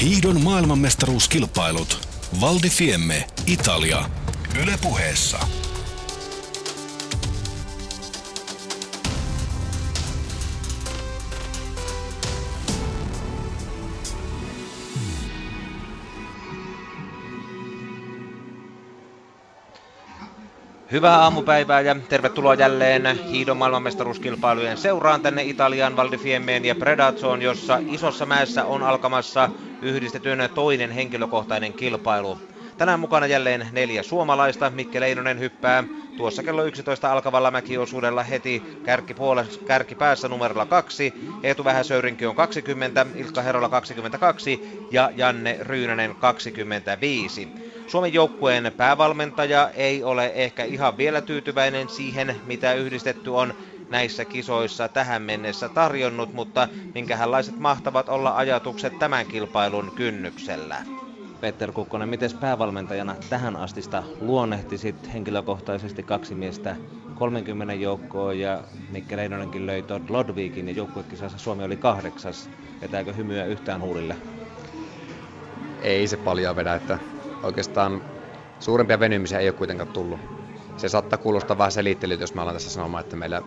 Hiidon maailmanmestaruuskilpailut. Valdi Fiemme, Italia. Ylepuheessa. Hyvää aamupäivää ja tervetuloa jälleen Hiidon maailmanmestaruuskilpailujen seuraan tänne Italian Valdifiemmeen ja Predazzoon, jossa isossa mäessä on alkamassa yhdistetyn toinen henkilökohtainen kilpailu. Tänään mukana jälleen neljä suomalaista. Mikke Leinonen hyppää tuossa kello 11 alkavalla mäkiosuudella heti kärki, puolesta, kärki päässä numerolla 2. Eetu Vähäsöyrinki on 20, Ilkka Herola 22 ja Janne Ryynänen 25. Suomen joukkueen päävalmentaja ei ole ehkä ihan vielä tyytyväinen siihen, mitä yhdistetty on näissä kisoissa tähän mennessä tarjonnut, mutta minkähänlaiset mahtavat olla ajatukset tämän kilpailun kynnyksellä? Petter Kukkonen, miten päävalmentajana tähän astista luonnehtisit henkilökohtaisesti kaksi miestä 30 joukkoon ja Mikke Reinonenkin löi Todd Lodvikin ja joukkuekisassa Suomi oli kahdeksas. Vetääkö hymyä yhtään huulille? Ei se paljon vedä, että oikeastaan suurempia venymisiä ei ole kuitenkaan tullut. Se saattaa kuulostaa vähän selittelyltä, jos mä alan tässä sanomaan, että, meillä,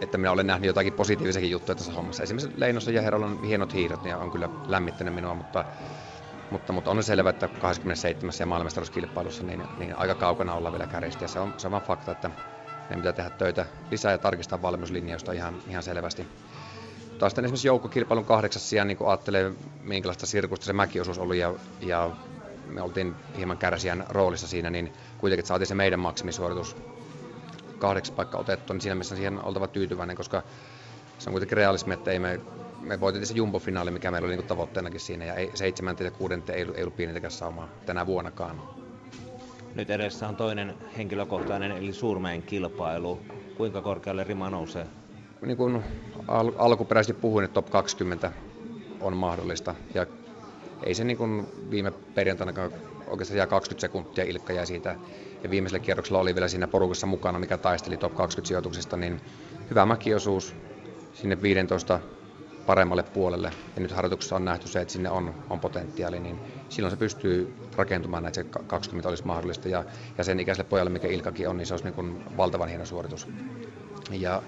että minä olen nähnyt jotakin positiivisiakin juttuja tässä hommassa. Esimerkiksi Leinossa ja Herolla on hienot hiirot ja on kyllä lämmittänyt minua, mutta, mutta, mutta on selvä, että 27. ja maailmanmestaruuskilpailussa niin, niin aika kaukana olla vielä kärjestä. Ja se on, se on fakta, että meidän pitää tehdä töitä lisää ja tarkistaa valmiuslinjausta ihan, ihan selvästi. Taas sitten esimerkiksi joukkokilpailun kahdeksas sijaan niin ajattelee, minkälaista sirkusta se mäkiosuus oli ja, ja me oltiin hieman kärsijän roolissa siinä, niin kuitenkin saatiin se meidän maksimisuoritus kahdeksi paikka otettu, niin siinä mielessä siihen on oltava tyytyväinen, koska se on kuitenkin realismi, että ei me, me voitettiin se jumbo-finaali, mikä meillä oli niin tavoitteenakin siinä, ja ei, seitsemäntä ja kuudenta ei, ei ollut pienintäkään saumaa tänä vuonnakaan. Nyt edessä on toinen henkilökohtainen, eli suurmäen kilpailu. Kuinka korkealle rima nousee? Niin kuin al- alkuperäisesti puhuin, että top 20 on mahdollista, ja ei se niin kuin viime perjantaina oikeastaan jää 20 sekuntia Ilkka jäi siitä. Ja viimeisellä kierroksella oli vielä siinä porukassa mukana, mikä taisteli top 20 sijoituksista, niin hyvä mäkiosuus sinne 15 paremmalle puolelle. Ja nyt harjoituksessa on nähty se, että sinne on, on potentiaali, niin silloin se pystyy rakentumaan, että se 20 olisi mahdollista. Ja, ja sen ikäiselle pojalle, mikä Ilkakin on, niin se olisi niin kuin valtavan hieno suoritus. Ja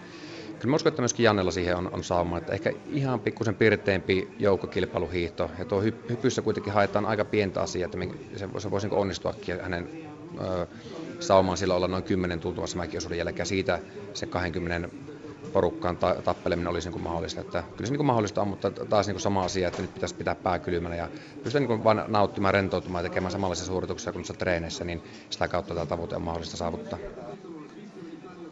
Kyllä mä uskon, että myöskin Jannella siihen on, on sauma, että ehkä ihan pikkusen pirteempi joukkokilpailuhiihto. Ja tuo hypyssä kuitenkin haetaan aika pientä asiaa, että se, se voisi niin onnistuakin hänen ö, saumaan sillä olla noin 10 tuntuvassa mäkiosuuden jälkeen. Siitä se 20 porukkaan ta- tappeleminen olisi niin mahdollista. Että kyllä se niin mahdollista on, mutta taas niin sama asia, että nyt pitäisi pitää pää kylmänä ja pystyä niin vain nauttimaan, rentoutumaan ja tekemään samanlaisia suorituksia kuin treeneissä, niin sitä kautta tämä tavoite on mahdollista saavuttaa.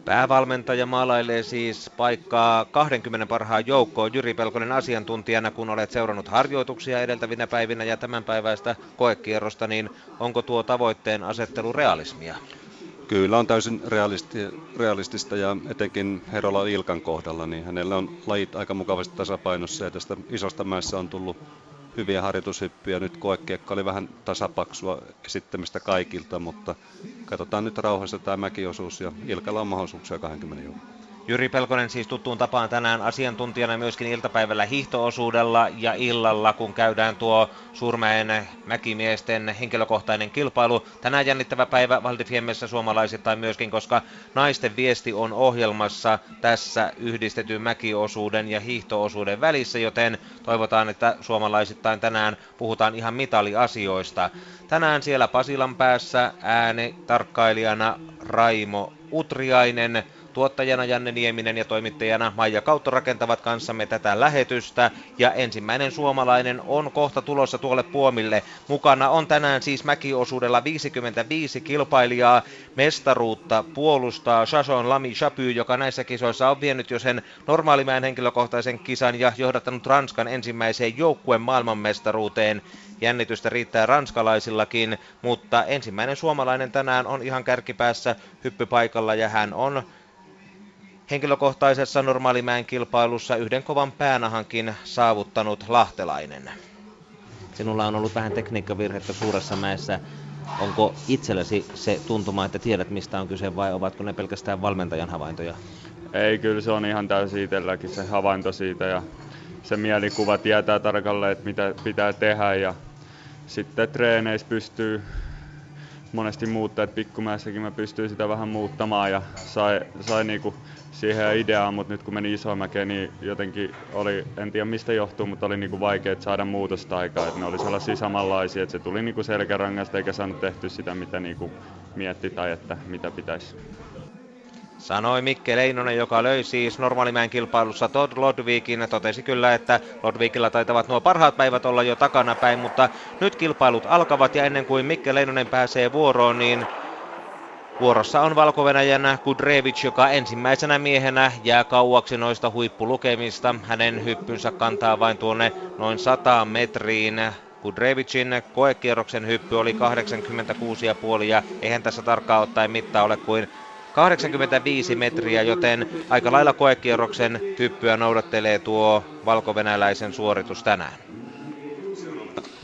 Päävalmentaja maalailee siis paikkaa 20 parhaan joukkoon Jyri Pelkonen asiantuntijana, kun olet seurannut harjoituksia edeltävinä päivinä ja tämänpäiväistä koekierrosta, niin onko tuo tavoitteen asettelu realismia? Kyllä on täysin realisti, realistista ja etenkin Herola Ilkan kohdalla, niin hänellä on lajit aika mukavasti tasapainossa ja tästä isosta mäessä on tullut hyviä harjoitushyppyjä. Nyt koekiekka oli vähän tasapaksua esittämistä kaikilta, mutta katsotaan nyt rauhassa tämä mäkiosuus ja Ilkalla on mahdollisuuksia 20 joukkoon. Jyri Pelkonen siis tuttuun tapaan tänään asiantuntijana myöskin iltapäivällä hiihtoosuudella ja illalla, kun käydään tuo Surmäen mäkimiesten henkilökohtainen kilpailu. Tänään jännittävä päivä Valdifiemmessä suomalaisittain myöskin, koska naisten viesti on ohjelmassa tässä yhdistetyn mäkiosuuden ja hiihtoosuuden välissä, joten toivotaan, että suomalaisittain tänään puhutaan ihan mitaliasioista. Tänään siellä Pasilan päässä ääni tarkkailijana Raimo Utriainen, Tuottajana Janne Nieminen ja toimittajana Maija Kautto rakentavat kanssamme tätä lähetystä. Ja ensimmäinen suomalainen on kohta tulossa tuolle puomille. Mukana on tänään siis mäkiosuudella 55 kilpailijaa. Mestaruutta puolustaa Shashon Lami Chapy, joka näissä kisoissa on vienyt jo sen normaalimäen henkilökohtaisen kisan ja johdattanut Ranskan ensimmäiseen joukkueen maailmanmestaruuteen. Jännitystä riittää ranskalaisillakin, mutta ensimmäinen suomalainen tänään on ihan kärkipäässä hyppypaikalla ja hän on henkilökohtaisessa normaalimäen kilpailussa yhden kovan päänahankin saavuttanut lahtelainen. Sinulla on ollut vähän tekniikkavirhettä suuressa mäessä. Onko itsellesi se tuntuma, että tiedät mistä on kyse vai ovatko ne pelkästään valmentajan havaintoja? Ei, kyllä se on ihan täysin itselläkin se havainto siitä ja se mielikuva tietää tarkalleen, että mitä pitää tehdä ja sitten treeneissä pystyy monesti muuttaa, että pikkumäessäkin mä pystyin sitä vähän muuttamaan ja sai, sai niinku siihen ideaan, mutta nyt kun meni Isomäkeen, niin jotenkin oli, en tiedä mistä johtuu, mutta oli niinku vaikea saada muutosta aikaa, että ne oli sellaisia samanlaisia, että se tuli niinku selkärangasta eikä saanut tehty sitä, mitä niinku mietti tai että mitä pitäisi. Sanoi Mikke Leinonen, joka löi siis normaalimäen kilpailussa Todd Lodvikin. Totesi kyllä, että Lodvikilla taitavat nuo parhaat päivät olla jo takana päin, mutta nyt kilpailut alkavat ja ennen kuin Mikke Leinonen pääsee vuoroon, niin Vuorossa on valko Kudrevich, joka ensimmäisenä miehenä jää kauaksi noista huippulukemista. Hänen hyppynsä kantaa vain tuonne noin 100 metriin. Kudrevicin koekierroksen hyppy oli 86,5 ja eihän tässä tarkkaan ottaen mitta ole kuin 85 metriä, joten aika lailla koekierroksen hyppyä noudattelee tuo valkovenäläisen suoritus tänään.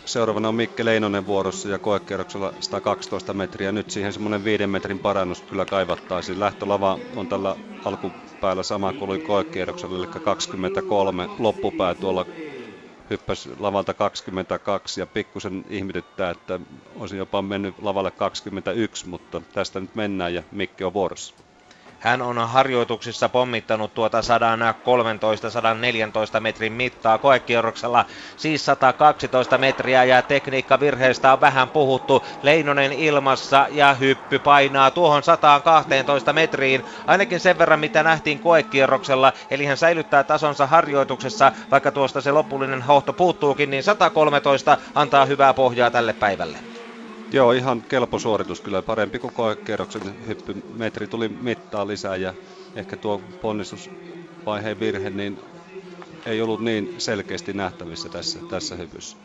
Seuraavana on Mikke Leinonen vuorossa ja koekierroksella 112 metriä. Nyt siihen semmoinen viiden metrin parannus kyllä kaivattaisiin. Lähtölava on tällä alkupäällä sama kuin koekierroksella, eli 23. Loppupää tuolla hyppäsi lavalta 22 ja pikkusen ihmetyttää, että olisi jopa mennyt lavalle 21, mutta tästä nyt mennään ja Mikke on vuorossa. Hän on harjoituksissa pommittanut tuota 113-114 metrin mittaa koekierroksella, siis 112 metriä ja tekniikka virheestä on vähän puhuttu. Leinonen ilmassa ja hyppy painaa tuohon 112 metriin, ainakin sen verran mitä nähtiin koekierroksella, eli hän säilyttää tasonsa harjoituksessa, vaikka tuosta se lopullinen hohto puuttuukin, niin 113 antaa hyvää pohjaa tälle päivälle. Joo, ihan kelpo suoritus kyllä. Parempi kuin koekierroksen hyppymetri tuli mittaa lisää ja ehkä tuo ponnistusvaiheen virhe niin ei ollut niin selkeästi nähtävissä tässä, tässä hypyssä.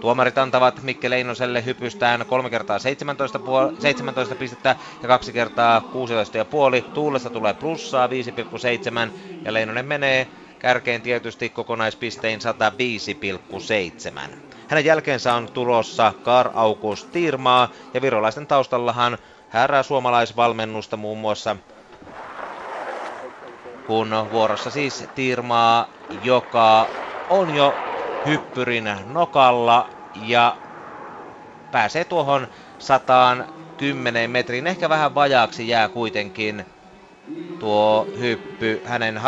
Tuomarit antavat Mikke Leinoselle hypystään 3 kertaa 17, puol- 17 pistettä ja 2 kertaa 16,5. Tuulesta tulee plussaa 5,7 ja Leinonen menee kärkeen tietysti kokonaispistein 105,7. Hänen jälkeensä on tulossa Kar August Tiirmaa ja virolaisten taustallahan häärää suomalaisvalmennusta muun muassa kun vuorossa siis Tiirmaa, joka on jo hyppyrin nokalla ja pääsee tuohon 110 metriin. Ehkä vähän vajaaksi jää kuitenkin tuo hyppy. Hänen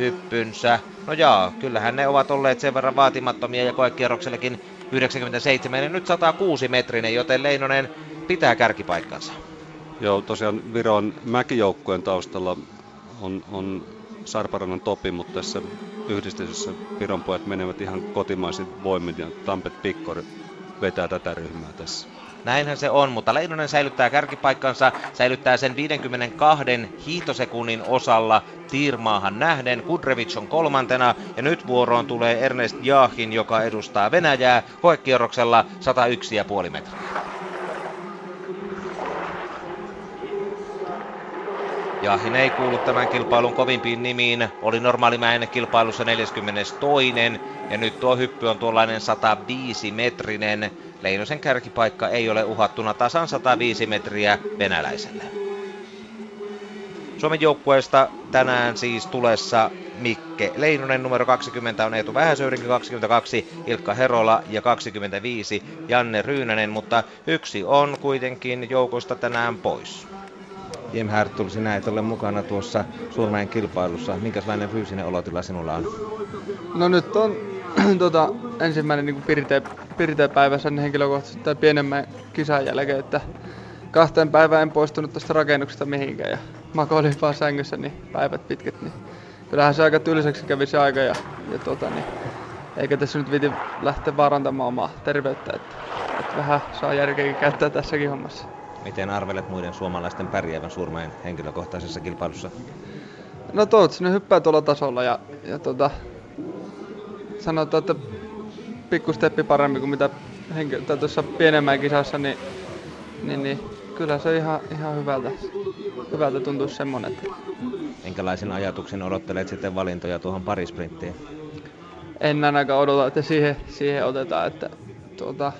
harjoitushyppynsä No jaa, kyllähän ne ovat olleet sen verran vaatimattomia ja koekierroksellekin 97 ja nyt 106 metrinen, joten Leinonen pitää kärkipaikkansa. Joo, tosiaan Viron mäkijoukkueen taustalla on, on Sarparannan Topi, mutta tässä yhdistyksessä Viron pojat menevät ihan kotimaisin voimin ja Tampet Pikkor vetää tätä ryhmää tässä. Näinhän se on, mutta Leinonen säilyttää kärkipaikkansa, säilyttää sen 52 hiitosekunnin osalla Tiirmaahan nähden. Kudrevic on kolmantena ja nyt vuoroon tulee Ernest Jaahin, joka edustaa Venäjää koekierroksella 101,5 metriä. Jahin ei kuulu tämän kilpailun kovimpiin nimiin. Oli normaalimäen kilpailussa 42. Ja nyt tuo hyppy on tuollainen 105 metrinen. Leinosen kärkipaikka ei ole uhattuna tasan 105 metriä venäläiselle. Suomen joukkueesta tänään siis tulessa Mikke Leinonen, numero 20 on Eetu Vähäsöyrinki, 22 Ilkka Herola ja 25 Janne Ryynänen, mutta yksi on kuitenkin joukosta tänään pois. Jim Härtul, sinä et ole mukana tuossa Suurmäen kilpailussa. Minkälainen fyysinen olotila sinulla on? No nyt on tota, ensimmäinen niin pirteä, pirteä päivä sen henkilökohtaisesti tai pienemmän kisan jälkeen, että kahteen päivään en poistunut tästä rakennuksesta mihinkään ja makoilin vaan sängyssä niin päivät pitkät, niin kyllähän se aika tylsäksi kävi se aika ja, ja tota, niin, eikä tässä nyt viti lähteä vaarantamaan omaa terveyttä, että, että vähän saa järkeäkin käyttää tässäkin hommassa. Miten arvelet muiden suomalaisten pärjäävän Suurmäen henkilökohtaisessa kilpailussa? No toivottavasti ne hyppää tuolla tasolla ja, ja tota, sanotaan, että pikku steppi paremmin kuin mitä henkilö, tuossa pienemmän kisassa, niin, niin, niin kyllä se ihan, ihan hyvältä, hyvältä tuntuu semmonen. Että... Minkälaisen ajatuksen odottelet sitten valintoja tuohon parisprinttiin? En ainakaan odota, että siihen, siihen otetaan, että tuota,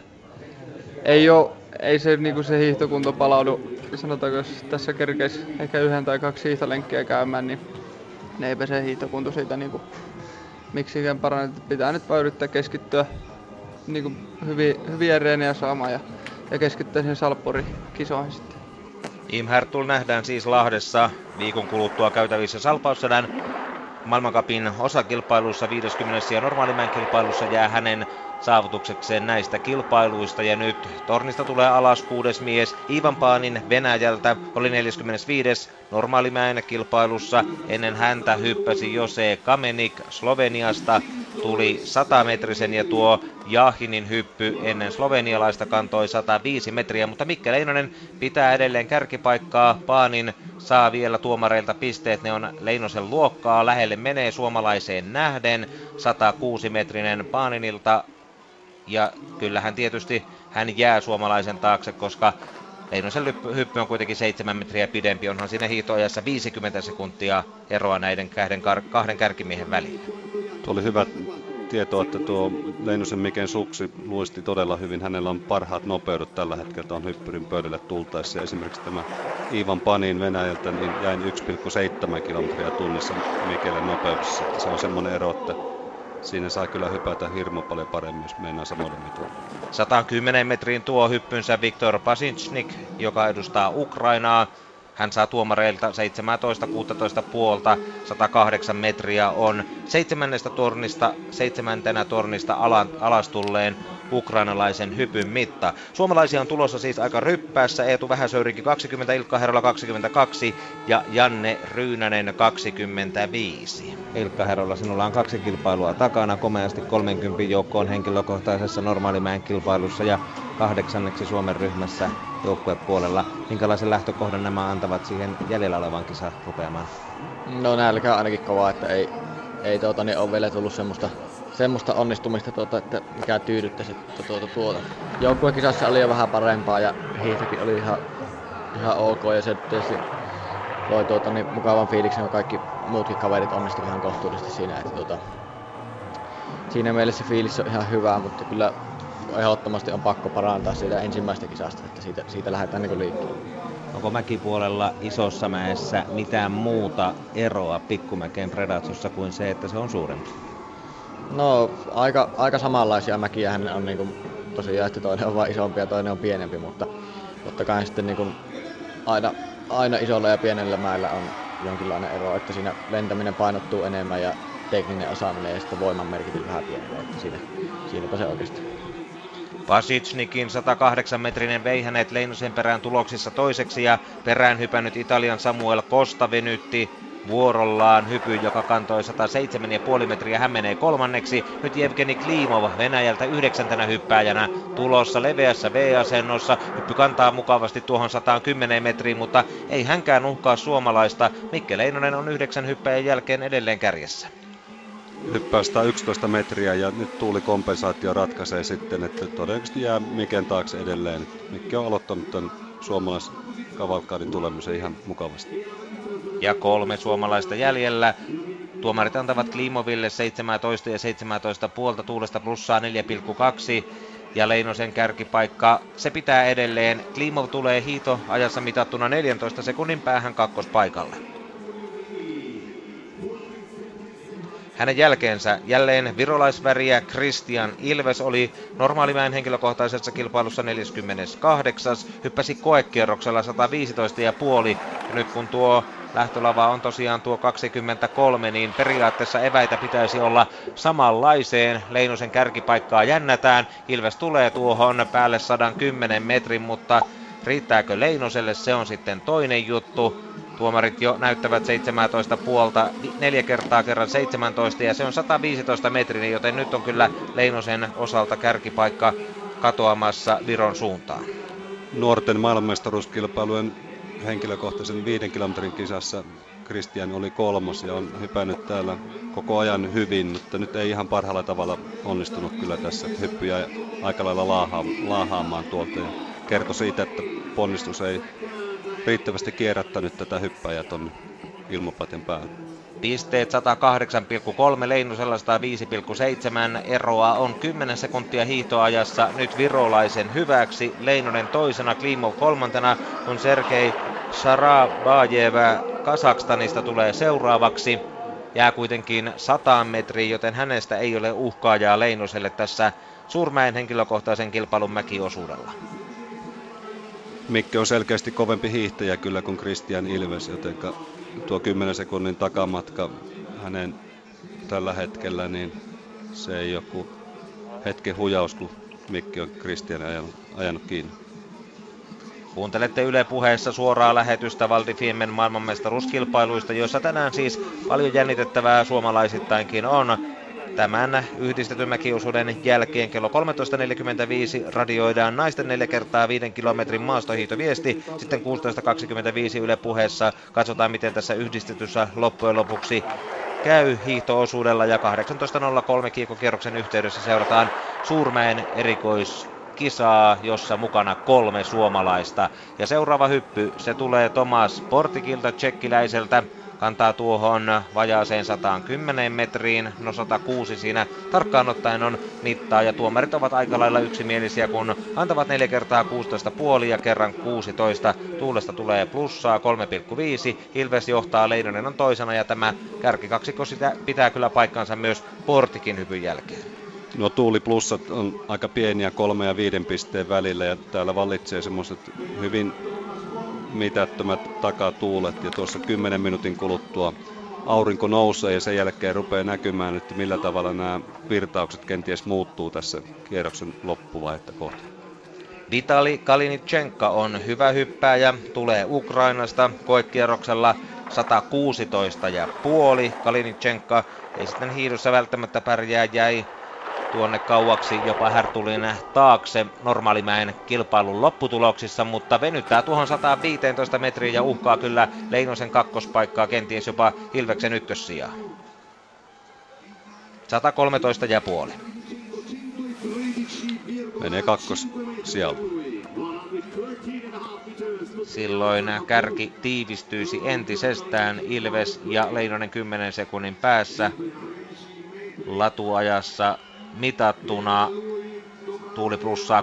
ei ole ei se, niinku se hiihtokunto palaudu, sanotaanko jos tässä kerkeisi ehkä yhden tai kaksi hiihtolenkkiä käymään, niin ne eipä se hiihtokunto siitä niinku miksikään parane. Pitää nyt vaan yrittää keskittyä niin kuin hyviä, hyviä reenejä saamaan ja, ja keskittyä siihen salppurikisoihin sitten. Imhertul nähdään siis Lahdessa viikon kuluttua käytävissä Salpaussedän maailmankapin osakilpailussa 50 ja normaalimäen kilpailussa jää hänen saavutuksekseen näistä kilpailuista. Ja nyt tornista tulee alas kuudes mies Ivan Paanin Venäjältä, oli 45. normaalimäen kilpailussa. Ennen häntä hyppäsi Jose Kamenik Sloveniasta, tuli 100 metrisen ja tuo Jahinin hyppy ennen slovenialaista kantoi 105 metriä, mutta Mikke Leinonen pitää edelleen kärkipaikkaa. Paanin saa vielä tuomareilta pisteet, ne on Leinosen luokkaa, lähelle menee suomalaiseen nähden. 106 metrinen Paaninilta ja kyllähän tietysti hän jää suomalaisen taakse, koska Leinosen hyppy on kuitenkin 7 metriä pidempi. Onhan siinä hiitoajassa 50 sekuntia eroa näiden kahden, kahden kärkimiehen välillä. Tuo oli hyvä tieto, että tuo Leinosen Miken suksi luisti todella hyvin. Hänellä on parhaat nopeudet tällä hetkellä tuon hyppyrin pöydälle tultaessa. Ja esimerkiksi tämä Ivan Panin Venäjältä niin jäin 1,7 kilometriä tunnissa Mikelle nopeudessa. Se on semmoinen ero, että siinä saa kyllä hypätä hirmu paljon paremmin, jos mennään samoille mitoille. 110 metrin tuo hyppynsä Viktor Pasinchnik, joka edustaa Ukrainaa. Hän saa tuomareilta 17-16 puolta, 108 metriä on seitsemännestä tornista, seitsemäntenä tornista alastulleen ukrainalaisen hypyn mitta. Suomalaisia on tulossa siis aika ryppäässä. Eetu Vähäsöyrinki 20, Ilkka Herola 22 ja Janne Ryynänen 25. Ilkka Herola, sinulla on kaksi kilpailua takana, komeasti 30 joukkoon henkilökohtaisessa normaalimäen kilpailussa ja kahdeksanneksi Suomen ryhmässä joukkuepuolella. Minkälaisen lähtökohdan nämä antavat siihen jäljellä olevan kisa rupeamaan? No nälkä ainakin kova, että ei, ei tuota, niin ole vielä tullut semmoista, semmoista onnistumista, tuota, että mikä tyydyttäisi tuota, tuota, tuota. Joukkuekisassa oli jo vähän parempaa ja hiihtokin oli ihan, ihan ok ja se tietysti loi tuota, niin mukavan fiiliksen, kun kaikki muutkin kaverit onnistuivat ihan kohtuullisesti siinä. Että, tuota, siinä mielessä fiilis on ihan hyvä, mutta kyllä ehdottomasti on pakko parantaa siitä ensimmäistä kisasta, että siitä, siitä lähdetään niin liikkeelle. Onko mäkipuolella isossa mäessä mitään muuta eroa pikkumäkeen Predatsossa kuin se, että se on suurempi? No aika, aika samanlaisia mäkiä hän on niin kuin, tosiaan, että toinen on vain isompi ja toinen on pienempi, mutta totta kai sitten niin kuin, aina, aina isolla ja pienellä mäellä on jonkinlainen ero, että siinä lentäminen painottuu enemmän ja tekninen osaaminen ja sitten voiman merkitys vähän pienellä, että siinä, siinäpä se oikeasti. Pasicnikin 108-metrinen vei hänet Leinosen perään tuloksissa toiseksi ja perään hypännyt Italian Samuel Costa venytti vuorollaan hypy, joka kantoi 107,5 metriä. Hän menee kolmanneksi. Nyt Evgeni Klimov Venäjältä yhdeksäntenä hyppääjänä tulossa leveässä V-asennossa. Hyppy kantaa mukavasti tuohon 110 metriin, mutta ei hänkään uhkaa suomalaista. Mikke Leinonen on yhdeksän hyppäjän jälkeen edelleen kärjessä hyppää 111 metriä ja nyt tuulikompensaatio ratkaisee sitten, että todennäköisesti jää Miken taakse edelleen. Mikke on aloittanut tämän suomalaiskavalkaadin tulemisen ihan mukavasti. Ja kolme suomalaista jäljellä. Tuomarit antavat Klimoville 17 ja 17 puolta tuulesta plussaa 4,2 ja Leinosen kärkipaikka, se pitää edelleen. Klimov tulee hiito ajassa mitattuna 14 sekunnin päähän kakkospaikalle. Hänen jälkeensä jälleen virolaisväriä Christian Ilves oli normaalimäen henkilökohtaisessa kilpailussa 48. Hyppäsi koekierroksella 115,5 ja nyt kun tuo lähtölava on tosiaan tuo 23, niin periaatteessa eväitä pitäisi olla samanlaiseen. Leinosen kärkipaikkaa jännätään. Ilves tulee tuohon päälle 110 metrin, mutta riittääkö Leinoselle, se on sitten toinen juttu. Tuomarit jo näyttävät 17 puolta, neljä kertaa kerran 17 ja se on 115 metrinen, joten nyt on kyllä Leinosen osalta kärkipaikka katoamassa Viron suuntaan. Nuorten maailmanmestaruuskilpailujen henkilökohtaisen viiden kilometrin kisassa Kristian oli kolmas ja on hypännyt täällä koko ajan hyvin, mutta nyt ei ihan parhaalla tavalla onnistunut kyllä tässä hyppyjä aika lailla laaha, laahaamaan tuolta ja kertoi siitä, että ponnistus ei riittävästi kierrättänyt tätä hyppäjää ton ilmapatjan päälle. Pisteet 108,3, Leinosella 105,7. Eroa on 10 sekuntia hiihtoajassa nyt virolaisen hyväksi. Leinonen toisena, Klimov kolmantena, kun Sergei Sharabajev Kasakstanista tulee seuraavaksi. jää kuitenkin 100 metriä, joten hänestä ei ole uhkaajaa Leinoselle tässä Suurmäen henkilökohtaisen kilpailun mäkiosuudella. Mikki on selkeästi kovempi hiihtäjä kyllä kuin Christian Ilves, joten tuo 10 sekunnin takamatka hänen tällä hetkellä, niin se ei joku hetken hujaus, kun Mikki on Christian ajanut, ajanut kiinni. Kuuntelette Yle puheessa suoraa lähetystä Valdi Fiemen maailmanmestaruuskilpailuista, joissa tänään siis paljon jännitettävää suomalaisittainkin on. Tämän yhdistetyn mäkiosuuden jälkeen kello 13.45 radioidaan naisten 4 kertaa 5 kilometrin maastohiitoviesti. Sitten 16.25 Yle puheessa katsotaan, miten tässä yhdistetyssä loppujen lopuksi käy hiihtoosuudella ja 18.03 kiekokierroksen yhteydessä seurataan Suurmäen erikois kisaa, jossa mukana kolme suomalaista. Ja seuraava hyppy, se tulee Tomas Portikilta tsekkiläiseltä kantaa tuohon vajaaseen 110 metriin, no 106 siinä tarkkaan ottaen on mittaa ja tuomarit ovat aika lailla yksimielisiä, kun antavat 4 kertaa 16,5 ja kerran 16. Tuulesta tulee plussaa 3,5, Ilves johtaa, Leinonen on toisena ja tämä kärkikaksikko sitä pitää kyllä paikkansa myös Portikin hypyn jälkeen. No tuuliplussat on aika pieniä kolme ja viiden pisteen välillä ja täällä vallitsee semmoiset hyvin mitättömät takatuulet ja tuossa 10 minuutin kuluttua aurinko nousee ja sen jälkeen rupeaa näkymään, että millä tavalla nämä virtaukset kenties muuttuu tässä kierroksen loppuvaihetta kohti. Vitali Kalinitschenka on hyvä hyppääjä, tulee Ukrainasta koekierroksella 116 ja puoli. Kalinitschenka ei sitten hiidossa välttämättä pärjää, jäi tuonne kauaksi jopa Härtulin taakse normaalimäen kilpailun lopputuloksissa, mutta venyttää tuohon 115 metriä ja uhkaa kyllä Leinosen kakkospaikkaa, kenties jopa Ilveksen ykkössijaa. 113 ja puoli. Menee kakkos siellä. Silloin kärki tiivistyisi entisestään Ilves ja Leinonen 10 sekunnin päässä. Latuajassa mitattuna Tuuli plussaa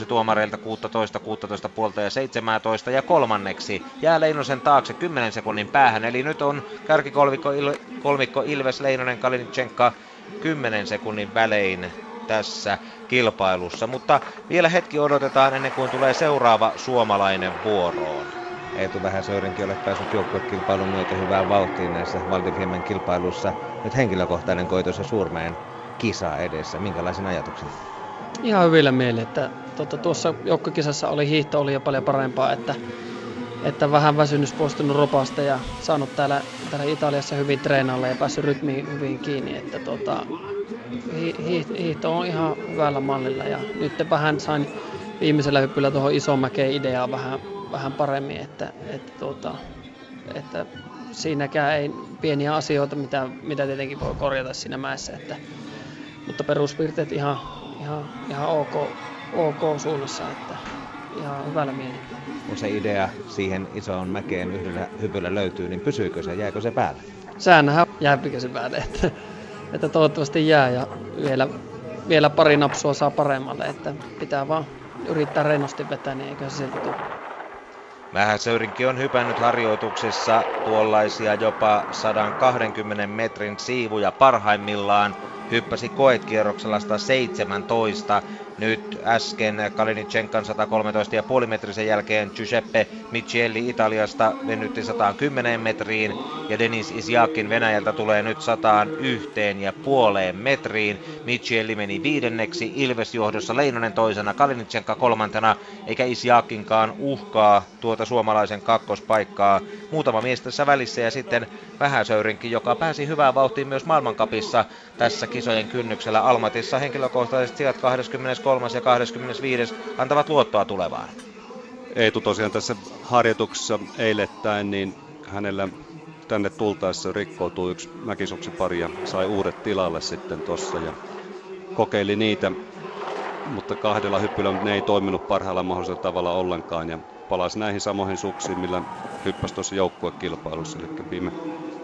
3,6 tuomareilta 16, 16 puolta ja 17 ja kolmanneksi jää Leinosen taakse 10 sekunnin päähän. Eli nyt on kärkikolmikko Il- kolmikko Ilves, Leinonen, Kalinichenka 10 sekunnin välein tässä kilpailussa. Mutta vielä hetki odotetaan ennen kuin tulee seuraava suomalainen vuoroon. Eetu Vähäsöyrinkin olet päässyt joukkuekilpailun myötä hyvään vauhtiin näissä Valdifiemen kilpailussa. Nyt henkilökohtainen koitos ja Suurmäen kisa edessä. Minkälaisen ajatuksen? Ihan hyvillä mieli, että tuota, tuossa joukkokisassa oli hiihto oli jo paljon parempaa, että, että vähän väsymys poistunut ropasta ja saanut täällä, täällä Italiassa hyvin treenailla ja päässyt rytmiin hyvin kiinni, että tuota, hi, hiihto on ihan hyvällä mallilla ja nyt vähän sain viimeisellä hyppyllä tuohon Isomäkeen ideaa vähän, vähän paremmin, että, että, tuota, että siinäkään ei pieniä asioita, mitä, mitä tietenkin voi korjata siinä mäessä, että mutta peruspiirteet ihan, ihan, ihan ok, ok suunnassa, että ihan hyvällä mielellä. Kun se idea siihen isoon mäkeen yhdellä hypyllä löytyy, niin pysyykö se, jääkö se päälle? Säännähän jääpikö se päälle, että, että toivottavasti jää ja vielä, vielä pari napsua saa paremmalle, että pitää vaan yrittää rennosti vetää, niin eikä se silti tule. Vähäsöyrinki on hypännyt harjoituksissa tuollaisia jopa 120 metrin siivuja parhaimmillaan hyppäsi koekierroksella 117. Nyt äsken Kalinichenkan 113,5 metrisen jälkeen Giuseppe Michielli Italiasta venytti 110 metriin ja Denis Isjakin Venäjältä tulee nyt 101 ja puoleen metriin. Michielli meni viidenneksi, Ilves johdossa Leinonen toisena, Kalinichenka kolmantena, eikä Isjakinkaan uhkaa tuota suomalaisen kakkospaikkaa. Muutama mies tässä välissä ja sitten Vähäsöyrinkin, joka pääsi hyvään vauhtiin myös maailmankapissa tässä kisojen kynnyksellä Almatissa. Henkilökohtaiset sijat 23. ja 25. antavat luottoa tulevaan. Eetu tosiaan tässä harjoituksessa eilettäin, niin hänellä tänne tultaessa rikkoutui yksi mäkisoksipari ja sai uudet tilalle sitten tuossa ja kokeili niitä, mutta kahdella hyppyllä ne ei toiminut parhaalla mahdollisella tavalla ollenkaan ja palasi näihin samoihin suksiin, millä hyppäsi tuossa joukkuekilpailussa. Eli viime,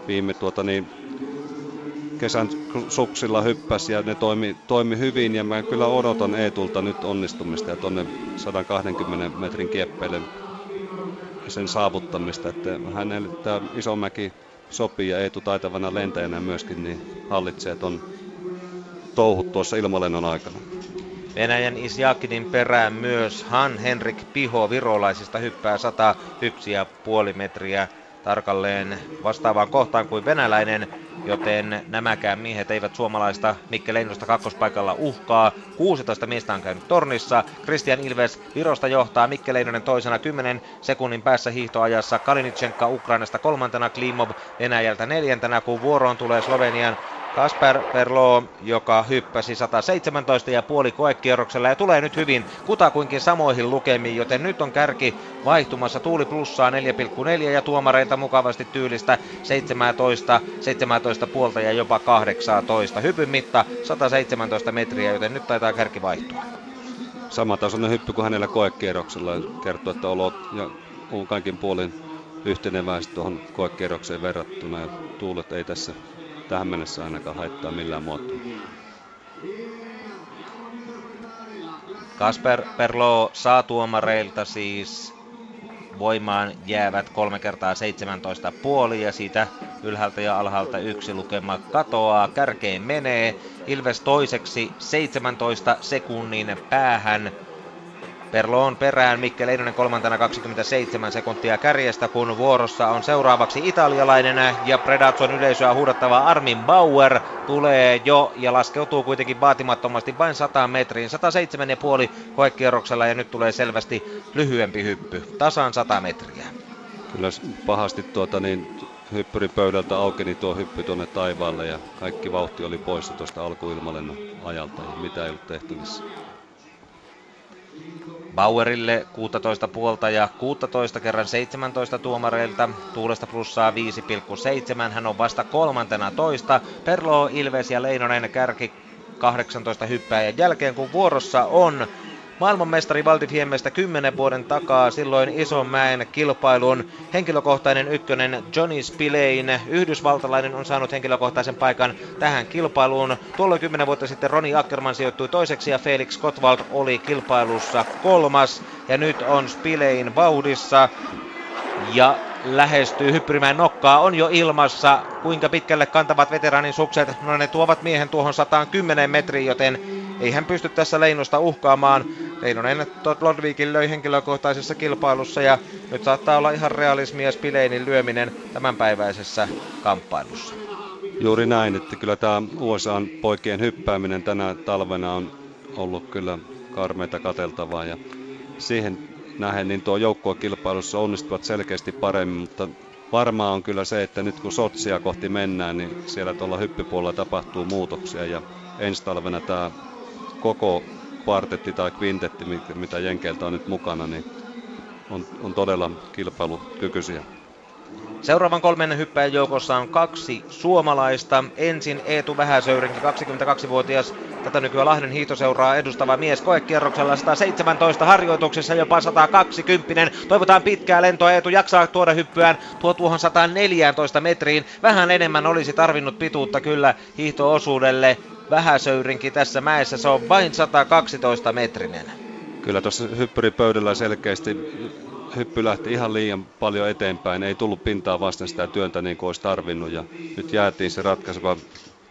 viime tuota niin, kesän suksilla hyppäsi ja ne toimi, toimi hyvin ja mä kyllä odotan Eetulta nyt onnistumista ja tonne 120 metrin kieppeille sen saavuttamista, että hänelle tämä Isomäki sopii ja Eetu taitavana lentäjänä myöskin niin hallitsee ton touhut tuossa ilmalennon aikana. Venäjän Isjakinin perään myös Han Henrik Piho virolaisista hyppää 101,5 metriä tarkalleen vastaavaan kohtaan kuin venäläinen, joten nämäkään miehet eivät suomalaista Mikke Leinosta kakkospaikalla uhkaa. 16 miestä on käynyt tornissa. Christian Ilves Virosta johtaa Mikke Leinonen toisena 10 sekunnin päässä hiihtoajassa. Kalinitsenka Ukrainasta kolmantena, Klimov Venäjältä neljäntenä, kun vuoroon tulee Slovenian Kasper Perlo, joka hyppäsi 117 ja puoli koekierroksella ja tulee nyt hyvin kutakuinkin samoihin lukemiin, joten nyt on kärki vaihtumassa Tuuli plussaa 4,4 ja tuomareita mukavasti tyylistä 17, 17 puolta ja jopa 18. Hypyn mitta 117 metriä, joten nyt taitaa kärki vaihtua. Sama tasoinen hyppy kuin hänellä koekierroksella kertoo, että olot ja on kaikin puolin yhteneväistä tuohon koekierrokseen verrattuna ja tuulet ei tässä tähän mennessä ainakaan haittaa millään muotoa. Kasper Perlo saa tuomareilta siis voimaan jäävät 3 kertaa 17 puoli ja siitä ylhäältä ja alhaalta yksi lukema katoaa. Kärkeen menee Ilves toiseksi 17 sekunnin päähän. Perloon perään Mikke Leinonen kolmantena 27 sekuntia kärjestä, kun vuorossa on seuraavaksi italialainen ja Predatson yleisöä huudattava Armin Bauer tulee jo ja laskeutuu kuitenkin vaatimattomasti vain 100 metriin, 107,5 koekierroksella ja nyt tulee selvästi lyhyempi hyppy, tasan 100 metriä. Kyllä pahasti tuota niin hyppyripöydältä aukeni tuo hyppy tuonne taivaalle ja kaikki vauhti oli poissa tuosta alkuilmalennon ajalta ja mitä ei ollut tehtävissä. Bauerille 16 puolta ja 16 kerran 17 tuomareilta. Tuulesta plussaa 5,7. Hän on vasta kolmantena toista. Perlo, Ilves ja Leinonen kärki 18 hyppääjän jälkeen, kun vuorossa on maailmanmestari Valdi Fiemestä 10 vuoden takaa silloin mäen kilpailun henkilökohtainen ykkönen Johnny Spillane. Yhdysvaltalainen on saanut henkilökohtaisen paikan tähän kilpailuun. Tuolloin 10 vuotta sitten Roni Ackerman sijoittui toiseksi ja Felix Gottwald oli kilpailussa kolmas. Ja nyt on Spillane vauhdissa ja lähestyy hyppyrimään nokkaa, on jo ilmassa. Kuinka pitkälle kantavat veteraanin sukset? No ne tuovat miehen tuohon 110 metriin, joten ei hän pysty tässä Leinosta uhkaamaan. Leinonen Lodvikin löi henkilökohtaisessa kilpailussa ja nyt saattaa olla ihan realismia Spileinin lyöminen tämänpäiväisessä kamppailussa. Juuri näin, että kyllä tämä USAn poikien hyppääminen tänä talvena on ollut kyllä karmeita kateltavaa ja siihen nähen, niin tuo joukkuekilpailussa onnistuvat selkeästi paremmin, mutta varmaa on kyllä se, että nyt kun Sotsia kohti mennään, niin siellä tuolla hyppypuolella tapahtuu muutoksia ja ensi talvena tämä koko kvartetti tai kvintetti, mitä Jenkeiltä on nyt mukana, niin on, on todella kilpailukykyisiä. Seuraavan kolmen hyppäjän joukossa on kaksi suomalaista. Ensin Eetu Vähäsöyrinki, 22-vuotias tätä nykyään Lahden hiihtoseuraa edustava mies koekierroksella 117 harjoituksessa jopa 120. Toivotaan pitkää lentoa. Eetu jaksaa tuoda hyppyään tuo tuohon 114 metriin. Vähän enemmän olisi tarvinnut pituutta kyllä hiihtoosuudelle. Vähäsöyrinki tässä mäessä, se on vain 112 metrinen. Kyllä tuossa hyppyripöydällä selkeästi hyppy lähti ihan liian paljon eteenpäin. Ei tullut pintaa vasten sitä työntä niin kuin olisi tarvinnut ja nyt jäätiin se ratkaiseva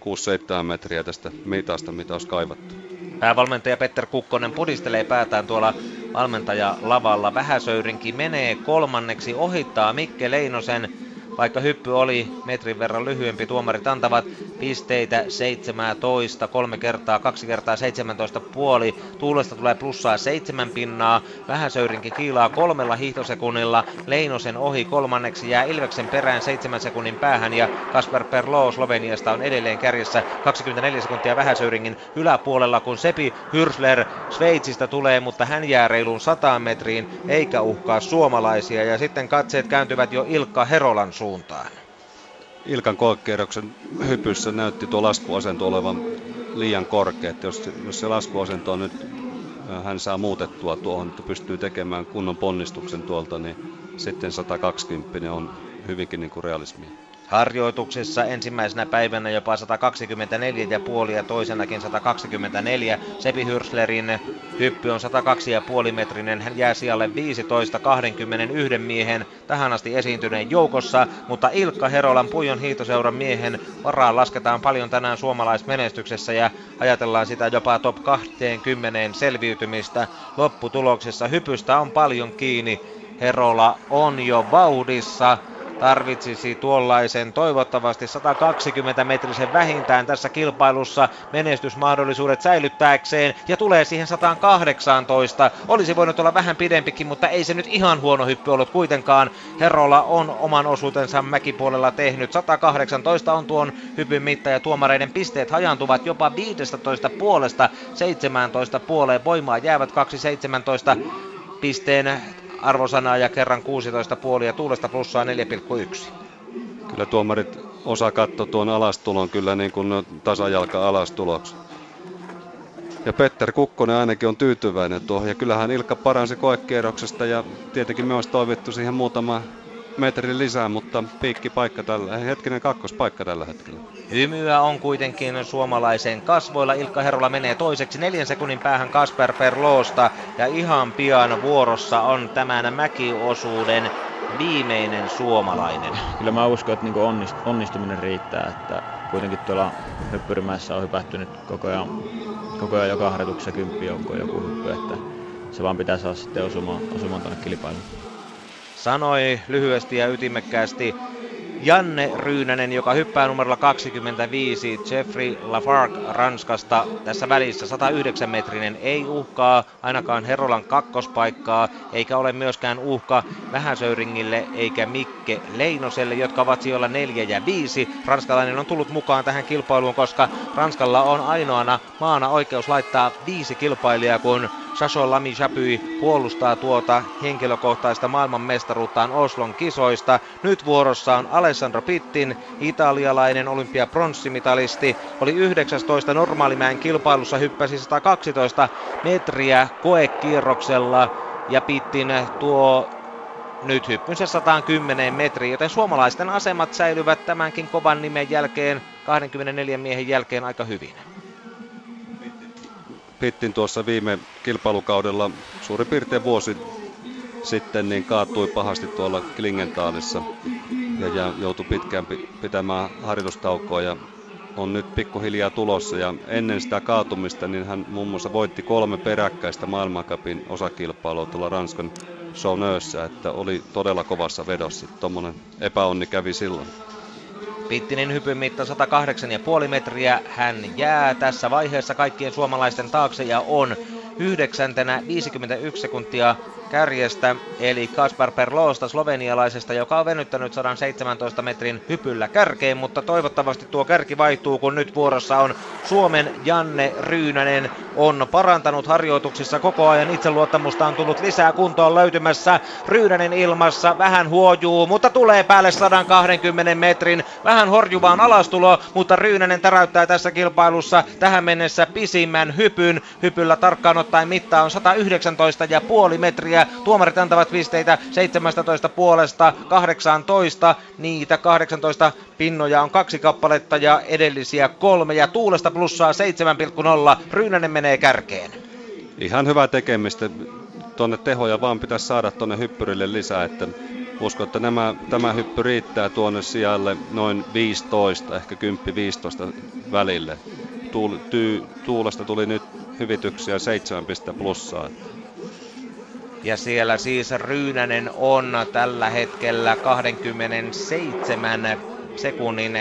6-7 metriä tästä mitasta, mitä olisi kaivattu. Päävalmentaja Petter Kukkonen pudistelee päätään tuolla valmentaja lavalla. Vähäsöyrinki menee kolmanneksi, ohittaa Mikke Leinosen vaikka hyppy oli metrin verran lyhyempi, tuomarit antavat pisteitä 17, kolme kertaa, kaksi kertaa 17 puoli. Tuulesta tulee plussaa seitsemän pinnaa. Vähäsöyrinkin kiilaa kolmella hiihtosekunnilla. Leinosen ohi kolmanneksi jää Ilveksen perään seitsemän sekunnin päähän ja Kasper Perlo Sloveniasta on edelleen kärjessä 24 sekuntia Vähäsöyringin yläpuolella, kun Sepi Hyrsler Sveitsistä tulee, mutta hän jää reilun 100 metriin eikä uhkaa suomalaisia. Ja sitten katseet kääntyvät jo Ilkka Herolan suuntaan suuntaan. Ilkan koekierroksen hypyssä näytti tuo laskuasento olevan liian korkea. Että jos, jos se laskuasento on nyt, äh, hän saa muutettua tuohon, että pystyy tekemään kunnon ponnistuksen tuolta, niin sitten 120 on hyvinkin niin kuin realismia. Harjoituksessa ensimmäisenä päivänä jopa 124,5 ja toisenakin 124. Sepi Hyrslerin hyppy on 102,5 metrinen. Hän jää sijalle 15 21 miehen tähän asti esiintyneen joukossa, mutta Ilkka Herolan Pujon hiihtoseuran miehen varaan lasketaan paljon tänään suomalaismenestyksessä ja ajatellaan sitä jopa top 20 selviytymistä lopputuloksessa. Hypystä on paljon kiinni. Herola on jo vauhdissa tarvitsisi tuollaisen toivottavasti 120 metrisen vähintään tässä kilpailussa menestysmahdollisuudet säilyttääkseen ja tulee siihen 118. Olisi voinut olla vähän pidempikin, mutta ei se nyt ihan huono hyppy ollut kuitenkaan. Herolla on oman osuutensa mäkipuolella tehnyt. 118 on tuon hypyn mitta ja tuomareiden pisteet hajantuvat jopa 15 puolesta 17 puoleen. Voimaa jäävät 217 pisteen arvosanaa ja kerran 16,5 ja tuulesta plussaa 4,1. Kyllä tuomarit osa katto tuon alastulon kyllä niin kuin tasajalka alastuloksi. Ja Petter Kukkonen ainakin on tyytyväinen tuohon. Ja kyllähän Ilkka paransi koekierroksesta ja tietenkin me olisi toivottu siihen muutama metri lisää, mutta piikki paikka tällä, hetkinen kakkospaikka tällä hetkellä. Hymyä on kuitenkin suomalaisen kasvoilla. Ilkka Herola menee toiseksi neljän sekunnin päähän Kasper Perloosta ja ihan pian vuorossa on tämän mäkiosuuden viimeinen suomalainen. Kyllä mä uskon, että niinku onnistuminen riittää, että kuitenkin tuolla hyppyrimäessä on hypätty nyt koko ajan, koko ajan joka harjoituksessa kymppijoukkoon joku hyppy, että se vaan pitää saada sitten osumaan, osumaan tuonne kilpailuun sanoi lyhyesti ja ytimekkäästi Janne Ryynänen, joka hyppää numerolla 25, Jeffrey Lafargue Ranskasta tässä välissä 109 metrinen, ei uhkaa ainakaan Herolan kakkospaikkaa, eikä ole myöskään uhka Vähäsöyringille eikä Mikke Leinoselle, jotka ovat sijoilla 4 ja 5. Ranskalainen on tullut mukaan tähän kilpailuun, koska Ranskalla on ainoana maana oikeus laittaa viisi kilpailijaa, kun Sasho Lami Chapui puolustaa tuota henkilökohtaista maailmanmestaruuttaan Oslon kisoista. Nyt vuorossa on Alessandro Pittin, italialainen olympiapronssimitalisti. Oli 19 normaalimäen kilpailussa, hyppäsi 112 metriä koekierroksella ja Pittin tuo nyt hyppynsä 110 metriä, joten suomalaisten asemat säilyvät tämänkin kovan nimen jälkeen, 24 miehen jälkeen aika hyvin. Pittin tuossa viime kilpailukaudella suurin piirtein vuosi sitten niin kaatui pahasti tuolla Klingentaalissa ja, joutui pitkään pitämään harjoitustaukoa ja on nyt pikkuhiljaa tulossa ja ennen sitä kaatumista niin hän muun muassa voitti kolme peräkkäistä maailmankapin osakilpailua tuolla Ranskan Saunöössä, että oli todella kovassa vedossa. Tuommoinen epäonni kävi silloin. Pittinen hypyn mitta 108,5 metriä. Hän jää tässä vaiheessa kaikkien suomalaisten taakse ja on yhdeksäntenä 51 sekuntia kärjestä, eli Kaspar Perloosta slovenialaisesta, joka on venyttänyt 117 metrin hypyllä kärkeen, mutta toivottavasti tuo kärki vaihtuu, kun nyt vuorossa on Suomen Janne Ryynänen. On parantanut harjoituksissa koko ajan, itseluottamusta on tullut lisää kuntoon löytymässä. Ryynänen ilmassa, vähän huojuu, mutta tulee päälle 120 metrin, vähän horjuvaan alastulo, mutta Ryynänen täräyttää tässä kilpailussa tähän mennessä pisimmän hypyn. Hypyllä tarkkaan ottaen mitta on 119,5 metriä metriä. Tuomarit antavat pisteitä 17 puolesta 18. Niitä 18 pinnoja on kaksi kappaletta ja edellisiä kolme. Ja tuulesta plussaa 7,0. Ryynänen menee kärkeen. Ihan hyvä tekemistä. Tuonne tehoja vaan pitäisi saada tuonne hyppyrille lisää, että uskon, että nämä, tämä hyppy riittää tuonne sijalle noin 15, ehkä 10-15 välille. Tuul, tyy, tuulesta tuli nyt hyvityksiä 7 plussaa. Ja siellä siis Ryynänen on tällä hetkellä 27 sekunnin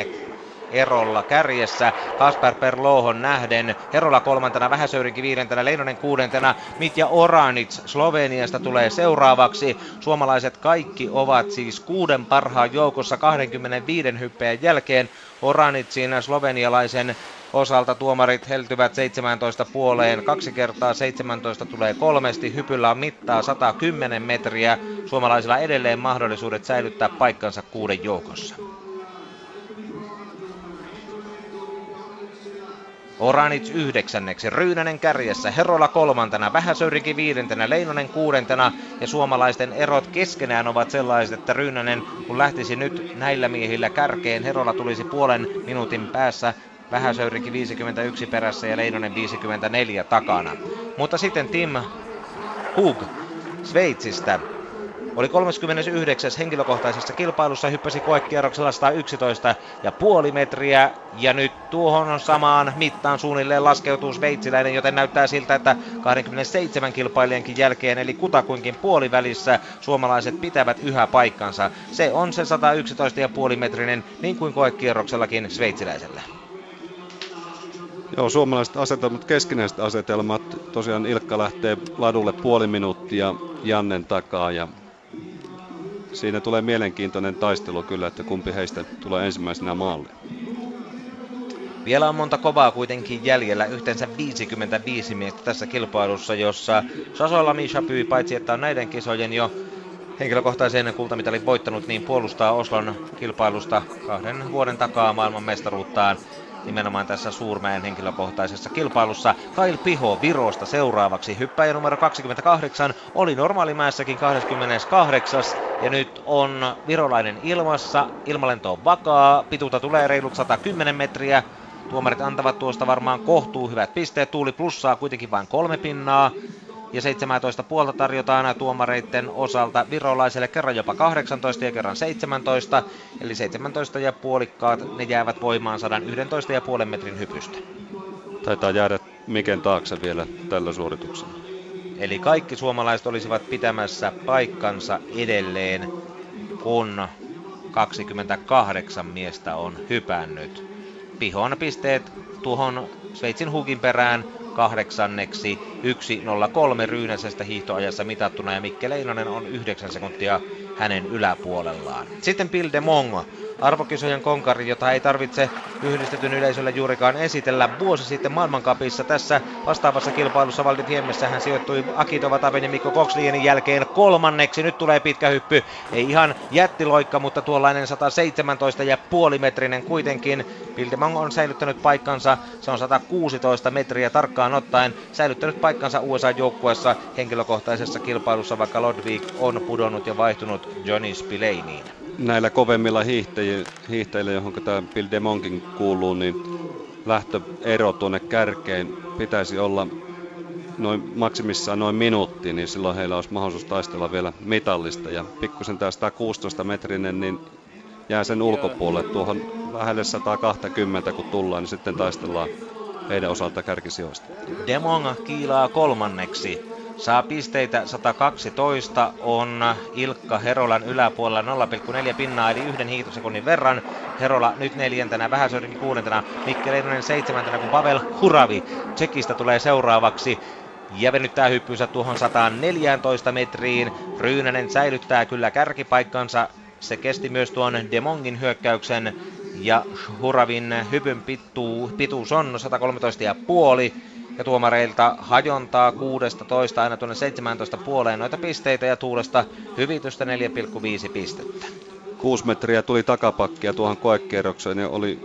erolla kärjessä. Kasper Perlohon nähden. Herola kolmantena, Vähäsöyrinki viidentenä, Leinonen kuudentena. Mitja Oranic Sloveniasta tulee seuraavaksi. Suomalaiset kaikki ovat siis kuuden parhaan joukossa 25 hyppeen jälkeen. Oranicin slovenialaisen osalta tuomarit heltyvät 17 puoleen. Kaksi kertaa 17 tulee kolmesti. Hypyllä on mittaa 110 metriä. Suomalaisilla edelleen mahdollisuudet säilyttää paikkansa kuuden joukossa. Oranits yhdeksänneksi, Ryynänen kärjessä, Herola kolmantena, Vähäsöyrinki viidentenä, Leinonen kuudentena ja suomalaisten erot keskenään ovat sellaiset, että Ryynänen kun lähtisi nyt näillä miehillä kärkeen, Herola tulisi puolen minuutin päässä Vähäsöyrinki 51 perässä ja Leinonen 54 takana. Mutta sitten Tim Hug Sveitsistä oli 39. henkilökohtaisessa kilpailussa, hyppäsi koekierroksella 111 ja puoli metriä ja nyt tuohon samaan mittaan suunnilleen laskeutuu sveitsiläinen, joten näyttää siltä, että 27 kilpailijankin jälkeen eli kutakuinkin puolivälissä suomalaiset pitävät yhä paikkansa. Se on se 111,5 metrinen niin kuin koekierroksellakin sveitsiläisellä. Joo, suomalaiset asetelmat, keskinäiset asetelmat. Tosiaan Ilkka lähtee ladulle puoli minuuttia Jannen takaa ja siinä tulee mielenkiintoinen taistelu kyllä, että kumpi heistä tulee ensimmäisenä maalle. Vielä on monta kovaa kuitenkin jäljellä, yhteensä 55 miestä tässä kilpailussa, jossa Sasola Misha Pyy, paitsi että on näiden kisojen jo henkilökohtaisen kultamitalin voittanut, niin puolustaa Oslon kilpailusta kahden vuoden takaa maailman mestaruuttaan nimenomaan tässä Suurmäen henkilökohtaisessa kilpailussa. Kail Piho Virosta seuraavaksi. Hyppäjä numero 28 oli normaalimäessäkin 28 ja nyt on virolainen ilmassa. Ilmalento on vakaa, pituutta tulee reilut 110 metriä. Tuomarit antavat tuosta varmaan kohtuu hyvät pisteet. Tuuli plussaa kuitenkin vain kolme pinnaa ja 17 puolta tarjotaan tuomareiden osalta virolaiselle kerran jopa 18 ja kerran 17, eli 17 ja puolikkaat ne jäävät voimaan 111 ja puolen metrin hypystä. Taitaa jäädä Miken taakse vielä tällä suorituksella. Eli kaikki suomalaiset olisivat pitämässä paikkansa edelleen, kun 28 miestä on hypännyt. Pihon pisteet tuohon Sveitsin hukin perään kahdeksanneksi 1.03 Ryynäsestä hiihtoajassa mitattuna ja Mikke Leinonen on 9 sekuntia hänen yläpuolellaan. Sitten Bill de Mongo, arvokisojen konkari, jota ei tarvitse yhdistetyn yleisölle juurikaan esitellä. Vuosi sitten maailmankapissa tässä vastaavassa kilpailussa Valdifiemmessä hän sijoittui Akito Vataven ja Mikko Kokslienin jälkeen kolmanneksi. Nyt tulee pitkä hyppy, ei ihan jättiloikka, mutta tuollainen 117 ja puoli metrinen kuitenkin. Bildemong on säilyttänyt paikkansa, se on 116 metriä tarkkaan ottaen, säilyttänyt paikkansa USA-joukkueessa henkilökohtaisessa kilpailussa, vaikka Lodvik on pudonnut ja vaihtunut Johnny Spileiniin näillä kovemmilla hiihtäjillä, johon tämä Bill Demonkin kuuluu, niin lähtöero tuonne kärkeen pitäisi olla noin maksimissaan noin minuutti, niin silloin heillä olisi mahdollisuus taistella vielä mitallista. Ja pikkusen tämä 116 metrinen, niin jää sen ulkopuolelle tuohon lähelle 120, kun tullaan, niin sitten taistellaan heidän osalta kärkisijoista. Demong kiilaa kolmanneksi saa pisteitä 112, on Ilkka Herolan yläpuolella 0,4 pinnaa eli yhden hiitosekunnin verran. Herola nyt neljäntenä, Vähäsöyrinkin kuudentena, Mikke Leinonen seitsemäntenä, kun Pavel Huravi Tsekistä tulee seuraavaksi ja venyttää hyppynsä tuohon 114 metriin. Ryynänen säilyttää kyllä kärkipaikkansa. Se kesti myös tuon Demongin hyökkäyksen ja Huravin hypyn pituus on 113,5 ja tuomareilta hajontaa 16 aina tuonne 17 puoleen noita pisteitä ja tuulesta hyvitystä 4,5 pistettä. 6 metriä tuli takapakkia tuohon koekierrokseen ja oli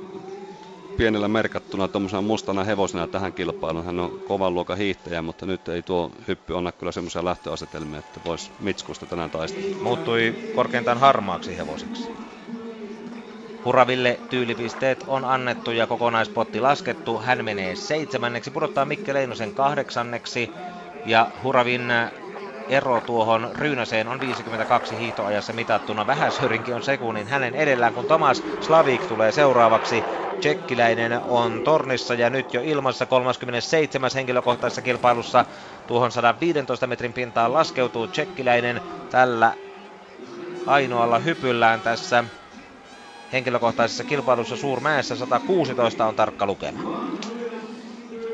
pienellä merkattuna tuommoisena mustana hevosena tähän kilpailuun. Hän on kovan luokan hiihtäjä, mutta nyt ei tuo hyppy onna kyllä semmoisia lähtöasetelmia, että voisi Mitskusta tänään taistella. Muuttui korkeintaan harmaaksi hevosiksi. Huraville tyylipisteet on annettu ja kokonaispotti laskettu. Hän menee seitsemänneksi, pudottaa Mikke Leinosen kahdeksanneksi ja Huravin ero tuohon Ryynäseen on 52 hiihtoajassa mitattuna. Vähäsörinkin on sekunnin hänen edellään, kun Tomas Slavik tulee seuraavaksi. Tsekkiläinen on tornissa ja nyt jo ilmassa 37. henkilökohtaisessa kilpailussa tuohon 115 metrin pintaan laskeutuu tsekkiläinen tällä ainoalla hypyllään tässä henkilökohtaisessa kilpailussa Suurmäessä 116 on tarkka lukema.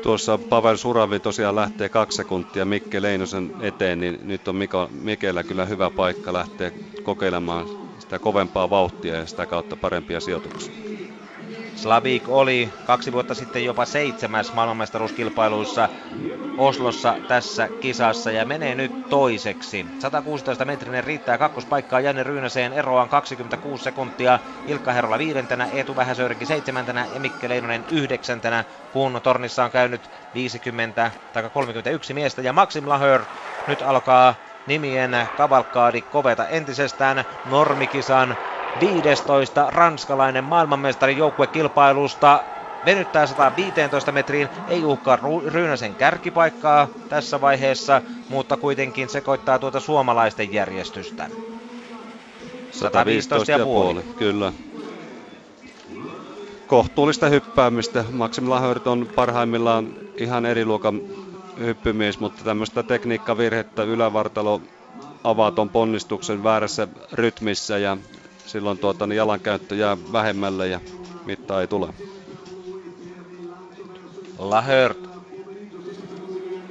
Tuossa Pavel Suravi tosiaan lähtee kaksi sekuntia Mikke Leinosen eteen, niin nyt on Miko, Mikellä kyllä hyvä paikka lähteä kokeilemaan sitä kovempaa vauhtia ja sitä kautta parempia sijoituksia. Slavik oli kaksi vuotta sitten jopa seitsemäs maailmanmestaruuskilpailuissa Oslossa tässä kisassa ja menee nyt toiseksi. 116 metrinen riittää kakkospaikkaa Janne Ryynäseen eroaan 26 sekuntia. Ilkka Herola viidentenä, Eetu Vähäsöyrinki seitsemäntenä ja Mikke Leinonen yhdeksäntenä, kun tornissa on käynyt 50 tai 31 miestä ja Maxim Lahör nyt alkaa nimien kavalkaadi koveta entisestään normikisan 15 ranskalainen maailmanmestari joukkuekilpailusta venyttää 115 metriin, ei uhkaa Ryynäsen kärkipaikkaa tässä vaiheessa, mutta kuitenkin sekoittaa tuota suomalaisten järjestystä. 115 ja puoli. Kyllä. Kohtuullista hyppäämistä. Maxim Lahört on parhaimmillaan ihan eri luokan hyppymies, mutta tämmöistä tekniikkavirhettä ylävartalo avaton ponnistuksen väärässä rytmissä ja silloin tuota, niin jalankäyttö jää vähemmälle ja mitta ei tule. Lahört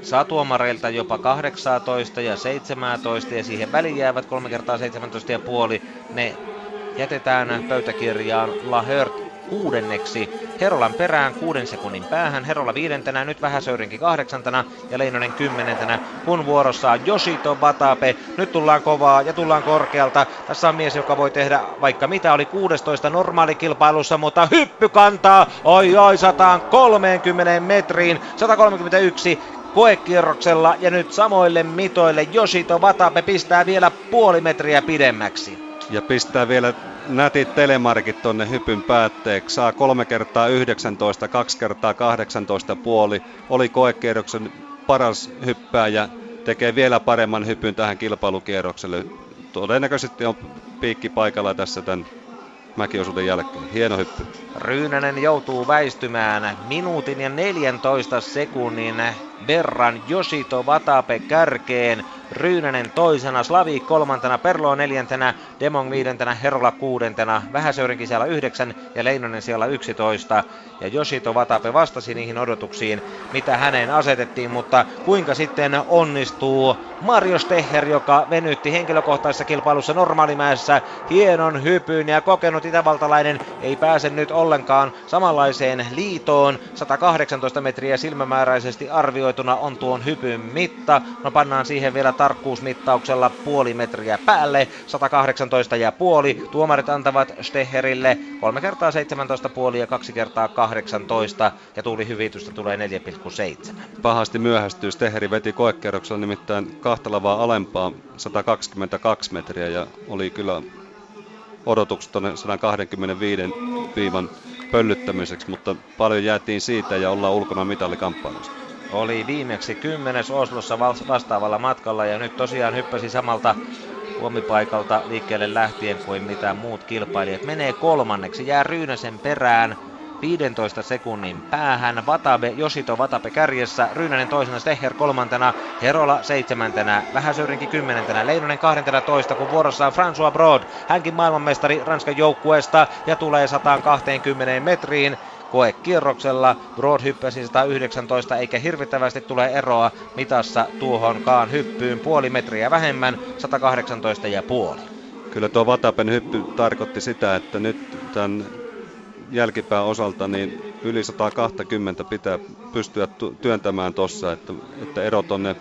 saa tuomareilta jopa 18 ja 17 ja siihen väliin jäävät 3 kertaa 17 ja puoli. Ne jätetään pöytäkirjaan. Lahört kuudenneksi. Herolan perään kuuden sekunnin päähän. Herola viidentenä, nyt Vähäsöyrinkin kahdeksantena ja Leinonen kymmenentenä. Kun vuorossa on Yoshito Watabe. Nyt tullaan kovaa ja tullaan korkealta. Tässä on mies, joka voi tehdä vaikka mitä. Oli 16 normaalikilpailussa, mutta hyppy kantaa. Oi oi, 130 metriin. 131 koekierroksella ja nyt samoille mitoille Yoshito Watabe pistää vielä puoli metriä pidemmäksi. Ja pistää vielä nätit telemarkit tonne hypyn päätteeksi. Saa kolme kertaa 19, kaksi kertaa 18 puoli. Oli koekierroksen paras hyppääjä. Tekee vielä paremman hypyn tähän kilpailukierrokselle. Todennäköisesti on piikki paikalla tässä tämän mäkiosuuden jälkeen. Hieno hyppy. Ryynänen joutuu väistymään minuutin ja 14 sekunnin verran Yoshito Watape kärkeen. Ryynänen toisena, Slavi kolmantena, Perlo neljäntenä, Demong viidentenä, Herola kuudentena, Vähäsöyrinkin siellä yhdeksän ja Leinonen siellä yksitoista. Ja Yoshito Watape vastasi niihin odotuksiin, mitä häneen asetettiin, mutta kuinka sitten onnistuu Mario Steher, joka venytti henkilökohtaisessa kilpailussa normaalimäessä hienon hypyn ja kokenut itävaltalainen ei pääse nyt ollenkaan samanlaiseen liitoon. 118 metriä silmämääräisesti arvioituna on tuon hypyn mitta. No pannaan siihen vielä tarkkuusmittauksella puoli metriä päälle, 118 ja puoli. Tuomarit antavat Steherille 3 kertaa 17 puoli ja 2 kertaa 18 ja tuulihyvitystä tulee 4,7. Pahasti myöhästyy. Steheri veti koekerroksella nimittäin kahta lavaa alempaa 122 metriä ja oli kyllä odotukset tuonne 125 viivan pöllyttämiseksi, mutta paljon jäätiin siitä ja ollaan ulkona mitalikamppailusta oli viimeksi kymmenes Oslossa vastaavalla matkalla ja nyt tosiaan hyppäsi samalta huomipaikalta liikkeelle lähtien kuin mitä muut kilpailijat. Menee kolmanneksi, jää Ryynäsen perään 15 sekunnin päähän. Vatabe, Josito Vatabe kärjessä, Ryynänen toisena, Steher kolmantena, Herola seitsemäntenä, Vähäsöyrinki kymmenentenä, Leinonen 12, kun vuorossa on François Broad, hänkin maailmanmestari Ranskan joukkueesta ja tulee 120 metriin koekierroksella. Broad hyppäsi 119 eikä hirvittävästi tule eroa mitassa tuohonkaan hyppyyn puoli metriä vähemmän, 118 ja puoli. Kyllä tuo Vatapen hyppy tarkoitti sitä, että nyt tämän jälkipään osalta niin yli 120 pitää pystyä työntämään tuossa, että, että ero tonne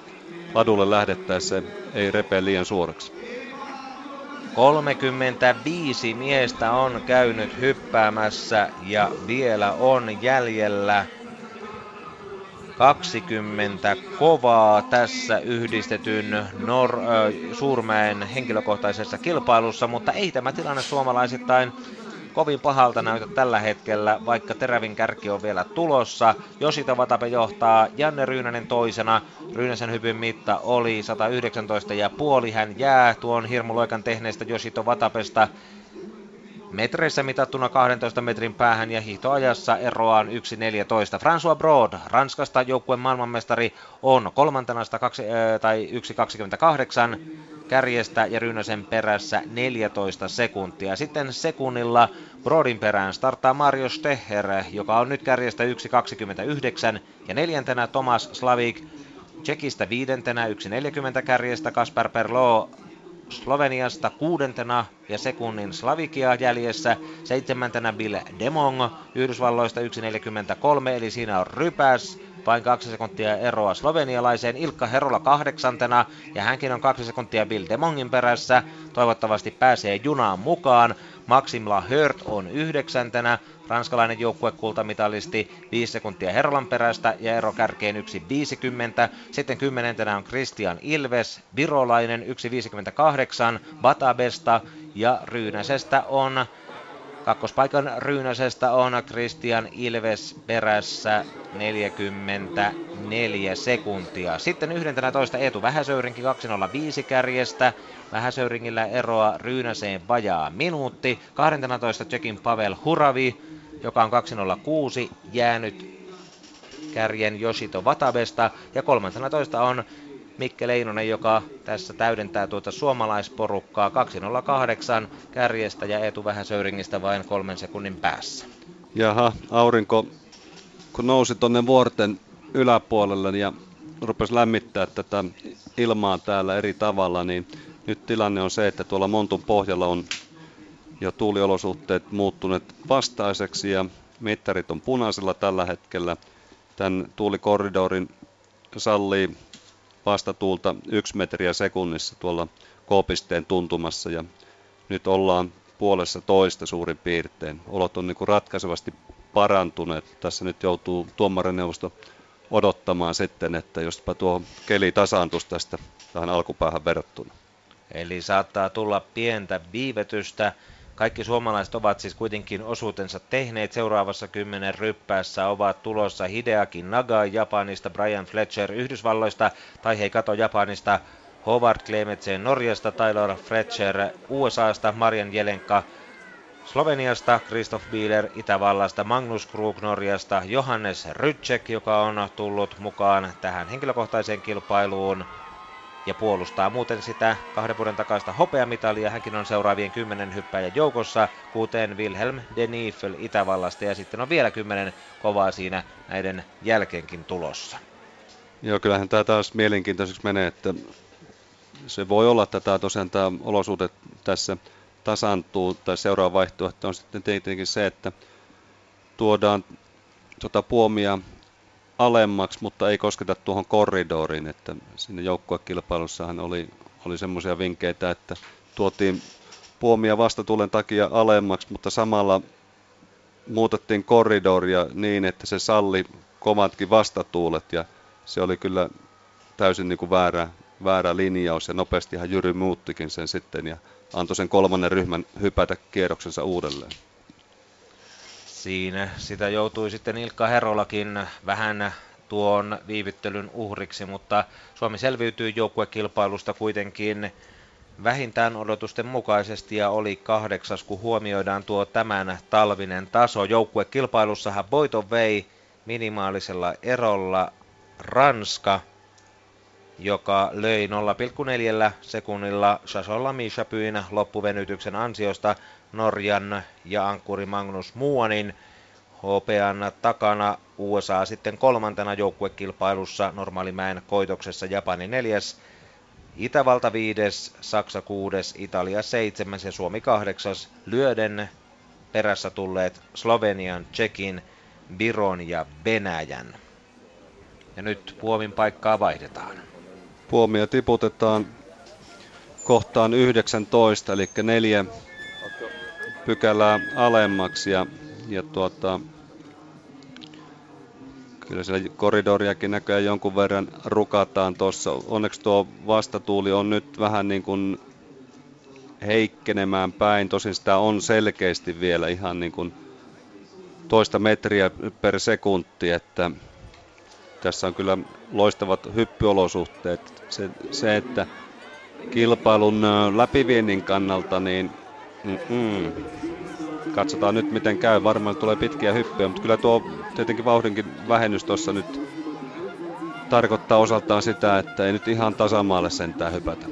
ladulle lähdettäessä ei repee liian suoraksi. 35 miestä on käynyt hyppäämässä ja vielä on jäljellä. 20 kovaa tässä yhdistetyn Nor- Suurmäen henkilökohtaisessa kilpailussa, mutta ei tämä tilanne suomalaisittain kovin pahalta näytä tällä hetkellä, vaikka terävin kärki on vielä tulossa. Josita Vatape johtaa, Janne Ryynänen toisena. Ryynäsen hypyn mitta oli 119,5. Hän jää tuon hirmuloikan tehneestä Josito Vatapesta metreissä mitattuna 12 metrin päähän ja hiihtoajassa eroaan 1.14. François Broad, Ranskasta joukkueen maailmanmestari, on kolmantena 102, äh, tai 1.28 kärjestä ja Ryynäsen perässä 14 sekuntia. Sitten sekunnilla Brodin perään starttaa Mario Steher, joka on nyt kärjestä 1.29 ja neljäntenä Thomas Slavik Tsekistä viidentenä 1.40 kärjestä Kaspar Perlo Sloveniasta kuudentena ja sekunnin Slavikia jäljessä. Seitsemäntenä Bill Demong Yhdysvalloista 1.43, eli siinä on rypäs vain kaksi sekuntia eroa slovenialaiseen. Ilkka Herola kahdeksantena ja hänkin on kaksi sekuntia Bill Demongin perässä. Toivottavasti pääsee junaan mukaan. Maxim Lahört on yhdeksäntenä, ranskalainen joukkuekultamitalisti 5 sekuntia Herolan perästä ja ero kärkeen 1.50. Sitten kymmenentenä on Christian Ilves, virolainen 1.58, Batabesta ja Ryynäsestä on Kakkospaikan Ryynäsestä on Christian Ilves perässä 44 sekuntia. Sitten 11 Eetu Vähäsöyrinki 205 kärjestä. Vähäsöyringillä eroa Ryynäseen vajaa minuutti. 12 Tsekin Pavel Huravi, joka on 206 jäänyt kärjen Yoshito Vatabesta. Ja 13 on Mikke Leinonen, joka tässä täydentää tuota suomalaisporukkaa 208 kärjestä ja Eetu Vähäsöyringistä vain kolmen sekunnin päässä. Jaha, aurinko kun nousi tuonne vuorten yläpuolelle ja rupesi lämmittää tätä ilmaa täällä eri tavalla, niin nyt tilanne on se, että tuolla Montun pohjalla on jo tuuliolosuhteet muuttuneet vastaiseksi ja mittarit on punaisella tällä hetkellä. Tämän tuulikorridorin sallii vastatuulta yksi metriä sekunnissa tuolla K-pisteen tuntumassa ja nyt ollaan puolessa toista suurin piirtein. Olot on niin ratkaisevasti parantuneet. Tässä nyt joutuu tuomarineuvosto odottamaan sitten, että jospa tuo keli tasaantuisi tästä tähän alkupäähän verrattuna. Eli saattaa tulla pientä viivetystä. Kaikki suomalaiset ovat siis kuitenkin osuutensa tehneet. Seuraavassa kymmenen ryppäässä ovat tulossa Hideaki Naga Japanista, Brian Fletcher Yhdysvalloista, tai hei kato Japanista, Howard Klemetsen Norjasta, Tyler Fletcher USAsta, Marian Jelenka Sloveniasta, Christoph Bieler Itävallasta, Magnus Krug Norjasta, Johannes Rytsek, joka on tullut mukaan tähän henkilökohtaiseen kilpailuun ja puolustaa muuten sitä kahden vuoden takaista hopeamitalia. Hänkin on seuraavien kymmenen hyppäjän joukossa, kuten Wilhelm de Niefel Itävallasta ja sitten on vielä kymmenen kovaa siinä näiden jälkeenkin tulossa. Joo, kyllähän tämä taas mielenkiintoiseksi menee, että se voi olla, että tämä tosiaan tämä olosuhde tässä tasantuu, tai seuraava vaihtoehto on sitten tietenkin se, että tuodaan tuota puomia alemmaksi, mutta ei kosketa tuohon korridoriin, että sinne joukkuekilpailussahan oli, oli semmoisia vinkkeitä, että tuotiin puomia vastatuulen takia alemmaksi, mutta samalla muutettiin korridoria niin, että se salli komatkin vastatuulet ja se oli kyllä täysin niin kuin väärä, väärä linjaus ja nopeastihan Jyry muuttikin sen sitten ja antoi sen kolmannen ryhmän hypätä kierroksensa uudelleen. Siinä sitä joutui sitten Ilkka Herolakin vähän tuon viivyttelyn uhriksi, mutta Suomi selviytyi joukkuekilpailusta kuitenkin vähintään odotusten mukaisesti ja oli kahdeksas, kun huomioidaan tuo tämän talvinen taso. Joukkuekilpailussahan voiton vei minimaalisella erolla Ranska – joka löi 0,4 sekunnilla Sasolla Mishapyin loppuvenytyksen ansiosta Norjan ja ankkuri Magnus Muonin. Hopean takana USA sitten kolmantena joukkuekilpailussa normaalimäen koitoksessa Japani neljäs, Itävalta viides, Saksa kuudes, Italia seitsemäs ja Suomi kahdeksas. Lyöden perässä tulleet Slovenian, Tsekin, Viron ja Venäjän. Ja nyt puomin paikkaa vaihdetaan. Puomia tiputetaan kohtaan 19, eli neljä pykälää alemmaksi ja, ja tuota, kyllä siellä koridoriakin näköjään jonkun verran rukataan tuossa. Onneksi tuo vastatuuli on nyt vähän niin kuin heikkenemään päin. Tosin sitä on selkeästi vielä ihan niin kuin toista metriä per sekunti, että tässä on kyllä loistavat hyppyolosuhteet. Se, se että kilpailun läpiviennin kannalta, niin mm-mm. katsotaan nyt miten käy. Varmaan tulee pitkiä hyppyjä, mutta kyllä tuo tietenkin vauhdinkin vähennys tuossa nyt tarkoittaa osaltaan sitä, että ei nyt ihan tasamaalle sentään hypätä.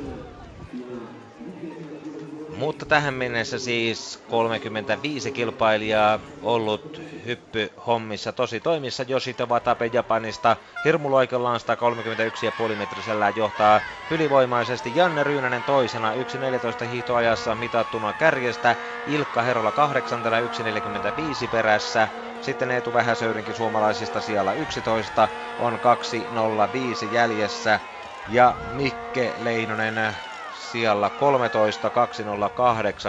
Mutta tähän mennessä siis 35 kilpailijaa ollut hyppy hommissa tosi toimissa. Yoshito Watabe Japanista hirmuloikellaan 131,5 metrisellä johtaa ylivoimaisesti Janne Ryynänen toisena 1.14 hiihtoajassa mitattuna kärjestä. Ilkka Herola kahdeksantena 1.45 perässä. Sitten Eetu Vähäsöyrinkin suomalaisista siellä 11 on 2.05 jäljessä. Ja Mikke Leinonen siellä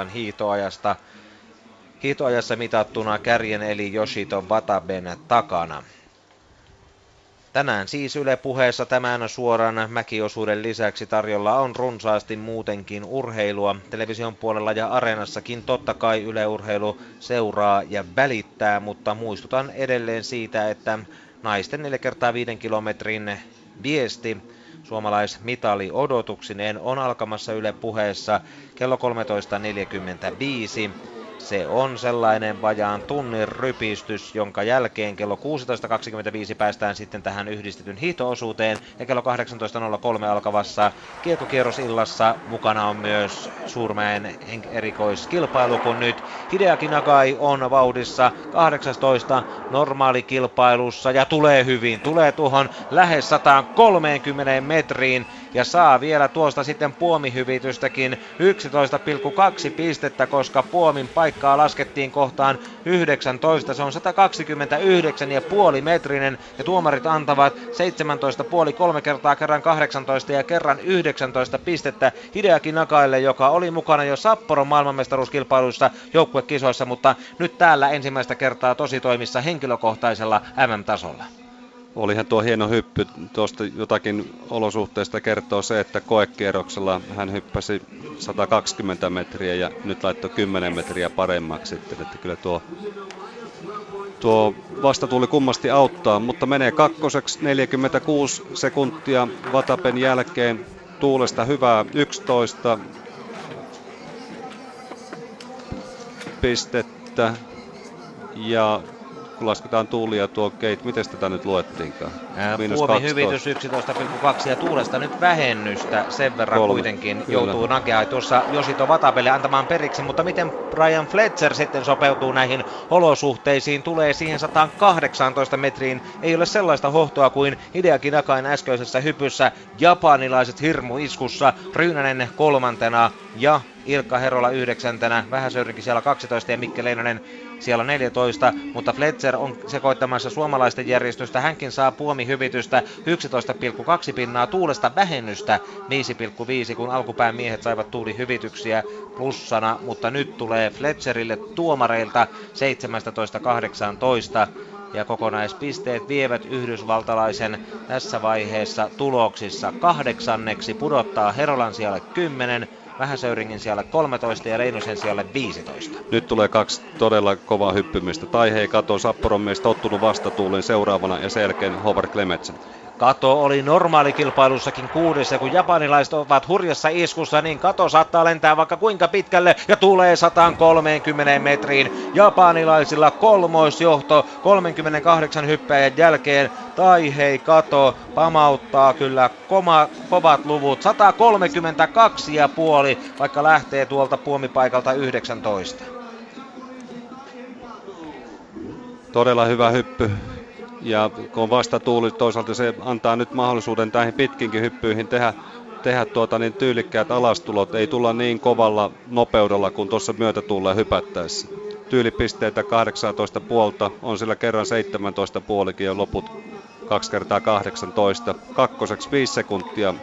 13.208 hiitoajasta. Hiitoajassa mitattuna kärjen eli Yoshito Wataben takana. Tänään siis Yle puheessa tämän suoran mäkiosuuden lisäksi tarjolla on runsaasti muutenkin urheilua. Television puolella ja areenassakin totta kai Yle Urheilu seuraa ja välittää, mutta muistutan edelleen siitä, että naisten 4 kertaa 5 kilometrin viesti suomalaismitali odotuksineen on alkamassa Yle puheessa kello 13.45. Se on sellainen vajaan tunnin rypistys, jonka jälkeen kello 16.25 päästään sitten tähän yhdistetyn hiihtoosuuteen ja kello 18.03 alkavassa kiekkokierrosillassa mukana on myös Suurmäen erikoiskilpailu, kun nyt Hideaki Nagai on vauhdissa 18 normaalikilpailussa ja tulee hyvin, tulee tuohon lähes 130 metriin ja saa vielä tuosta sitten puomihyvitystäkin 11,2 pistettä, koska puomin paikkaa laskettiin kohtaan 19. Se on 129,5 metrinen ja tuomarit antavat 17,5 kolme kertaa kerran 18 ja kerran 19 pistettä Hideaki Nakaille, joka oli mukana jo Sapporon maailmanmestaruuskilpailuissa joukkuekisoissa, mutta nyt täällä ensimmäistä kertaa tosi toimissa henkilökohtaisella MM-tasolla. Olihan tuo hieno hyppy. Tuosta jotakin olosuhteista kertoo se, että koekierroksella hän hyppäsi 120 metriä ja nyt laittoi 10 metriä paremmaksi. Sitten, että kyllä tuo, tuo tuli kummasti auttaa, mutta menee kakkoseksi 46 sekuntia Vatapen jälkeen. Tuulesta hyvää 11 pistettä ja kun lasketaan tuulia tuo Kate, miten tätä nyt luettiinkaan? Puomi hyvitys 11,2 ja tuulesta nyt vähennystä sen verran Kolme. kuitenkin Kyllä. joutuu Nakea tuossa Josito Vatapelle antamaan periksi, mutta miten Brian Fletcher sitten sopeutuu näihin olosuhteisiin, tulee siihen 118 metriin, ei ole sellaista hohtoa kuin Hideaki Nakain äskeisessä hypyssä, japanilaiset hirmuiskussa, Ryynänen kolmantena ja Ilkka Herola yhdeksäntenä, Vähäsöyrinkin siellä 12 ja Mikke Leinonen siellä 14, mutta Fletcher on sekoittamassa suomalaisten järjestöstä. Hänkin saa puomihyvitystä. 11,2 pinnaa tuulesta vähennystä. 5,5, kun alkupään miehet saivat tuulihyvityksiä plussana, mutta nyt tulee Fletcherille tuomareilta 17-18 ja kokonaispisteet vievät yhdysvaltalaisen tässä vaiheessa tuloksissa kahdeksanneksi, pudottaa Herolan siellä 10, Vähäsöyringin siellä 13 ja Reinosen siellä 15. Nyt tulee kaksi todella kovaa hyppymistä. Tai hei kato Sapporon mies tottunut vastatuuliin seuraavana ja sen jälkeen Howard Clemetsen. Kato oli normaalikilpailussakin kuudessa, kun japanilaiset ovat hurjassa iskussa, niin Kato saattaa lentää vaikka kuinka pitkälle ja tulee 130 metriin. Japanilaisilla kolmoisjohto 38 hyppäjän jälkeen. Tai hei Kato pamauttaa kyllä koma, kovat luvut. 132 ja puoli, vaikka lähtee tuolta puomipaikalta 19. Todella hyvä hyppy ja kun on vastatuuli, toisaalta se antaa nyt mahdollisuuden näihin pitkinkin hyppyihin tehdä, tehdä tuota, niin tyylikkäät alastulot. Ei tulla niin kovalla nopeudella kuin tuossa myötätuulla hypättäessä. Tyylipisteitä 18 puolta, on sillä kerran 17 puolikin ja loput 2 kertaa 18. Kakkoseksi 5 sekuntia,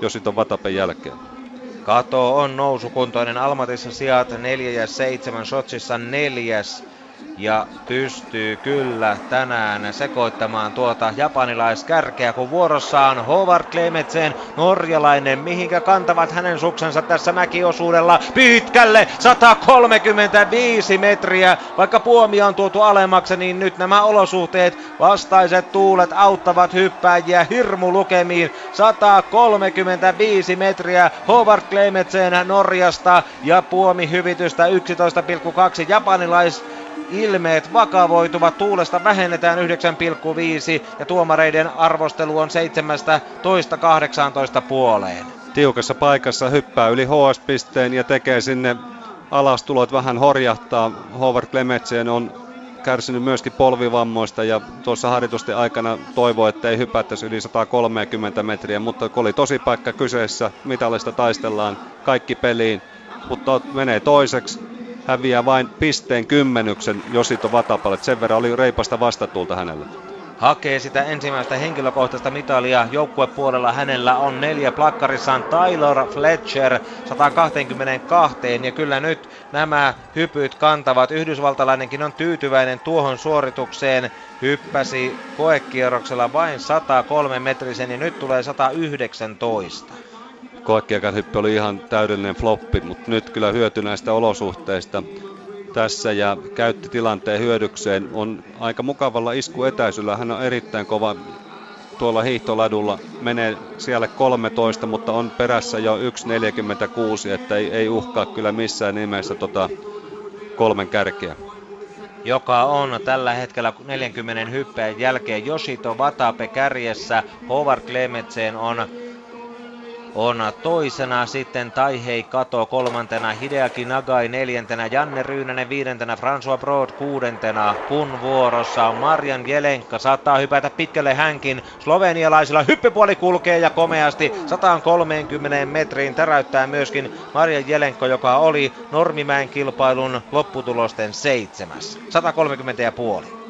jos sitten on Vatapen jälkeen. Kato on nousukuntoinen Almatissa sijat 4 ja 7, Sotsissa neljäs ja pystyy kyllä tänään sekoittamaan tuota japanilaiskärkeä, kun vuorossa on Howard Klemetsen norjalainen, mihinkä kantavat hänen suksensa tässä mäkiosuudella pitkälle 135 metriä. Vaikka puomia on tuotu alemmaksi, niin nyt nämä olosuhteet, vastaiset tuulet auttavat hyppääjiä hirmulukemiin. 135 metriä Howard Klemetsen Norjasta ja puomi hyvitystä 11,2 japanilais ilmeet vakavoituvat, tuulesta vähennetään 9,5 ja tuomareiden arvostelu on 17-18 puoleen. tiukassa paikassa hyppää yli HS-pisteen ja tekee sinne alastulot vähän horjahtaa. Howard Clemetsen on kärsinyt myöskin polvivammoista ja tuossa harjoitusten aikana toivoi, että ei hypättäisi yli 130 metriä, mutta kun oli tosi paikka kyseessä, mitallista taistellaan, kaikki peliin, mutta menee toiseksi, häviää vain pisteen kymmenyksen Josito Vatapalle. Sen verran oli reipasta vastatulta hänelle hakee sitä ensimmäistä henkilökohtaista mitalia. Joukkuepuolella hänellä on neljä plakkarissaan Tyler Fletcher 122 ja kyllä nyt nämä hypyt kantavat. Yhdysvaltalainenkin on tyytyväinen tuohon suoritukseen. Hyppäsi koekierroksella vain 103 metrisen ja nyt tulee 119 koekiekan hyppy oli ihan täydellinen floppi, mutta nyt kyllä hyöty näistä olosuhteista tässä ja käytti tilanteen hyödykseen. On aika mukavalla iskuetäisyllä. Hän on erittäin kova tuolla hiihtoladulla. Menee siellä 13, mutta on perässä jo 1.46, että ei, ei uhkaa kyllä missään nimessä tota kolmen kärkeä joka on tällä hetkellä 40 hyppeen jälkeen Yoshito Watape kärjessä. Howard Clemetsen on on toisena, sitten Taihei Kato kolmantena, Hideaki Nagai neljäntenä, Janne Ryynänen viidentenä, François Broad kuudentena, kun vuorossa on Marjan Jelenka, saattaa hypätä pitkälle hänkin, slovenialaisilla hyppypuoli kulkee ja komeasti 130 metriin täräyttää myöskin Marjan Jelenko, joka oli Normimäen kilpailun lopputulosten seitsemäs, 130 ja puoli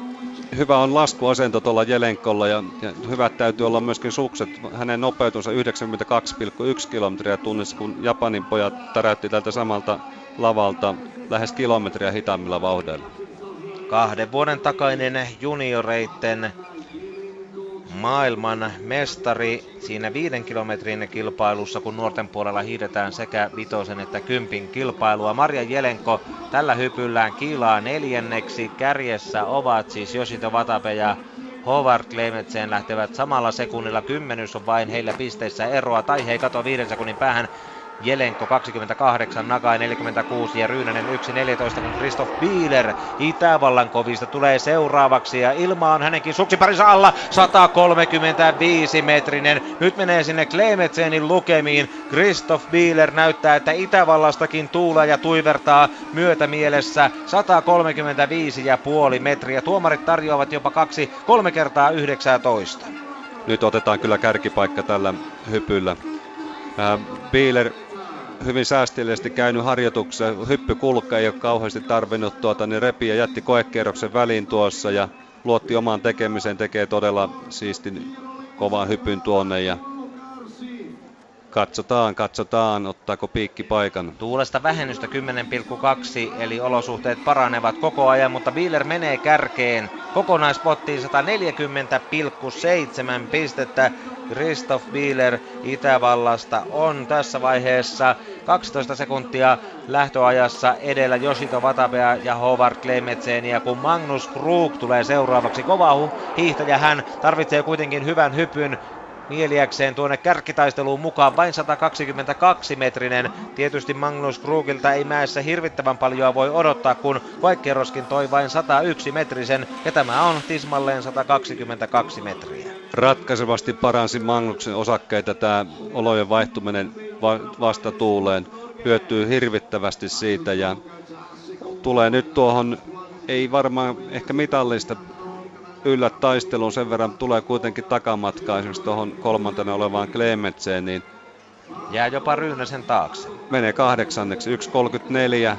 hyvä on laskuasento tuolla Jelenkolla ja, ja hyvät täytyy olla myöskin sukset. Hänen nopeutunsa 92,1 kilometriä tunnissa, kun Japanin pojat täräytti tältä samalta lavalta lähes kilometriä hitaammilla vauhdeilla. Kahden vuoden takainen junioreitten maailman mestari siinä viiden kilometrin kilpailussa, kun nuorten puolella hiidetään sekä vitosen että kympin kilpailua. Marja Jelenko tällä hypyllään kiilaa neljänneksi. Kärjessä ovat siis Josito Vatape ja Howard Clemetsen lähtevät samalla sekunnilla. Kymmenys on vain heillä pisteissä eroa. Tai he kato viiden sekunnin päähän Jelenko 28, Nagai 46 ja Ryynänen 1.14, kun Kristoff Bieler Itävallan kovista tulee seuraavaksi ja ilma on hänenkin suksiparinsa alla 135 metrinen. Nyt menee sinne Klemetsenin lukemiin. Kristoff Bieler näyttää, että Itävallastakin tuulee ja tuivertaa myötämielessä 135,5 metriä. Tuomarit tarjoavat jopa kaksi, kolme kertaa 19. Nyt otetaan kyllä kärkipaikka tällä hypyllä. Bieler hyvin säästillisesti käynyt harjoituksessa. Hyppykulka ei ole kauheasti tarvinnut tuota, niin repi ja jätti koekierroksen väliin tuossa ja luotti omaan tekemiseen, tekee todella siistin kovan hypyn tuonne ja Katsotaan, katsotaan, ottaako piikki paikan. Tuulesta vähennystä 10,2, eli olosuhteet paranevat koko ajan, mutta Bieler menee kärkeen. Kokonaispottiin 140,7 pistettä. Christoph Bieler Itävallasta on tässä vaiheessa 12 sekuntia lähtöajassa edellä Yoshito Vatabea ja Howard ja kun Magnus Krug tulee seuraavaksi. Kova hiihtäjä hän tarvitsee kuitenkin hyvän hypyn mieliäkseen tuonne kärkitaisteluun mukaan. Vain 122 metrinen. Tietysti Magnus Krugilta ei mäessä hirvittävän paljon voi odottaa, kun Koikkeroskin toi vain 101 metrisen ja tämä on tismalleen 122 metriä. Ratkaisevasti paransi Magnuksen osakkeita tämä olojen vaihtuminen vastatuuleen. Hyötyy hirvittävästi siitä ja tulee nyt tuohon ei varmaan ehkä mitallista yllä taisteluun sen verran tulee kuitenkin takamatkaa esimerkiksi tuohon kolmantena olevaan Clemetseen, niin Jää jopa Ryynäsen taakse. Menee kahdeksanneksi, 1.34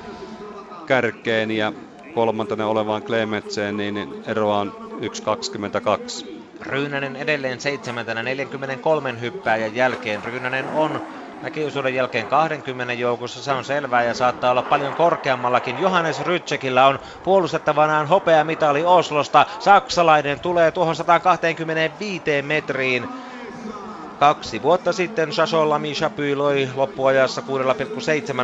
kärkeen ja kolmantena olevaan Clemetseen, niin eroa on 1.22. Ryynänen edelleen seitsemäntenä 43 hyppääjän jälkeen. Ryynänen on Mäkiosuuden jälkeen 20 joukossa, se on selvää ja saattaa olla paljon korkeammallakin. Johannes Rytsekillä on puolustettavanaan hopeamitali Oslosta. Saksalainen tulee tuohon 125 metriin Kaksi vuotta sitten Shasholla Misha loi loppuajassa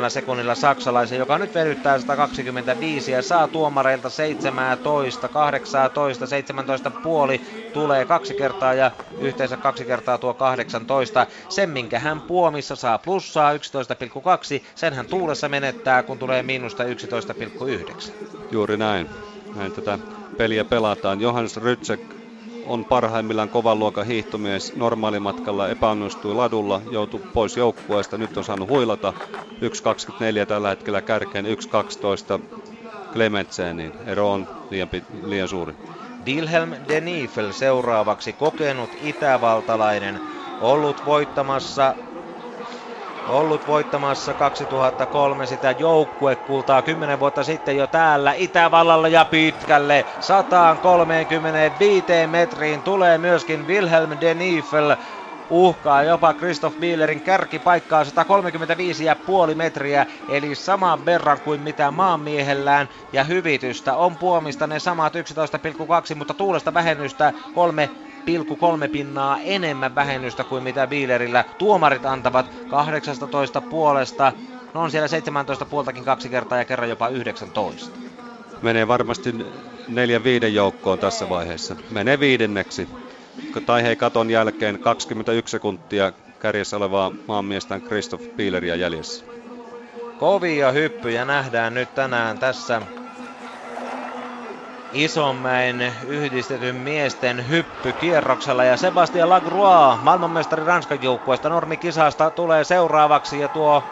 6,7 sekunnilla saksalaisen, joka nyt venyttää 125 ja saa tuomareilta 17, 18, 17 puoli tulee kaksi kertaa ja yhteensä kaksi kertaa tuo 18. Sen minkä hän puomissa saa plussaa 11,2, sen hän tuulessa menettää kun tulee miinusta 11,9. Juuri näin. Näin tätä peliä pelataan. Johannes Rytsek on parhaimmillaan kovan luokan hiihtomies. Normaalimatkalla epäonnistui ladulla, joutui pois joukkueesta. Nyt on saanut huilata 1.24 tällä hetkellä kärkeen 1.12 Clementseen, niin ero on liian, liian suuri. Wilhelm de Niefel seuraavaksi kokenut itävaltalainen, ollut voittamassa ollut voittamassa 2003 sitä joukkuekultaa 10 vuotta sitten jo täällä Itävallalla ja pitkälle. 135 metriin tulee myöskin Wilhelm de Niefel uhkaa jopa Christoph Bielerin kärkipaikkaa 135,5 metriä, eli saman verran kuin mitä maanmiehellään, ja hyvitystä on puomista ne samat 11,2, mutta tuulesta vähennystä 3 kolme pinnaa enemmän vähennystä kuin mitä Bielerillä. Tuomarit antavat 18 puolesta, no on siellä 17 puoltakin kaksi kertaa ja kerran jopa 19. Menee varmasti neljän viiden joukkoon tässä vaiheessa. Menee viidenneksi. Tai hei katon jälkeen 21 sekuntia kärjessä olevaa maanmiestään Christoph Bieleria jäljessä. Kovia hyppyjä nähdään nyt tänään tässä Isonmäen yhdistetyn miesten hyppykierroksella ja Sebastian Lagroix, maailmanmestari Ranskan joukkueesta normikisasta tulee seuraavaksi ja tuo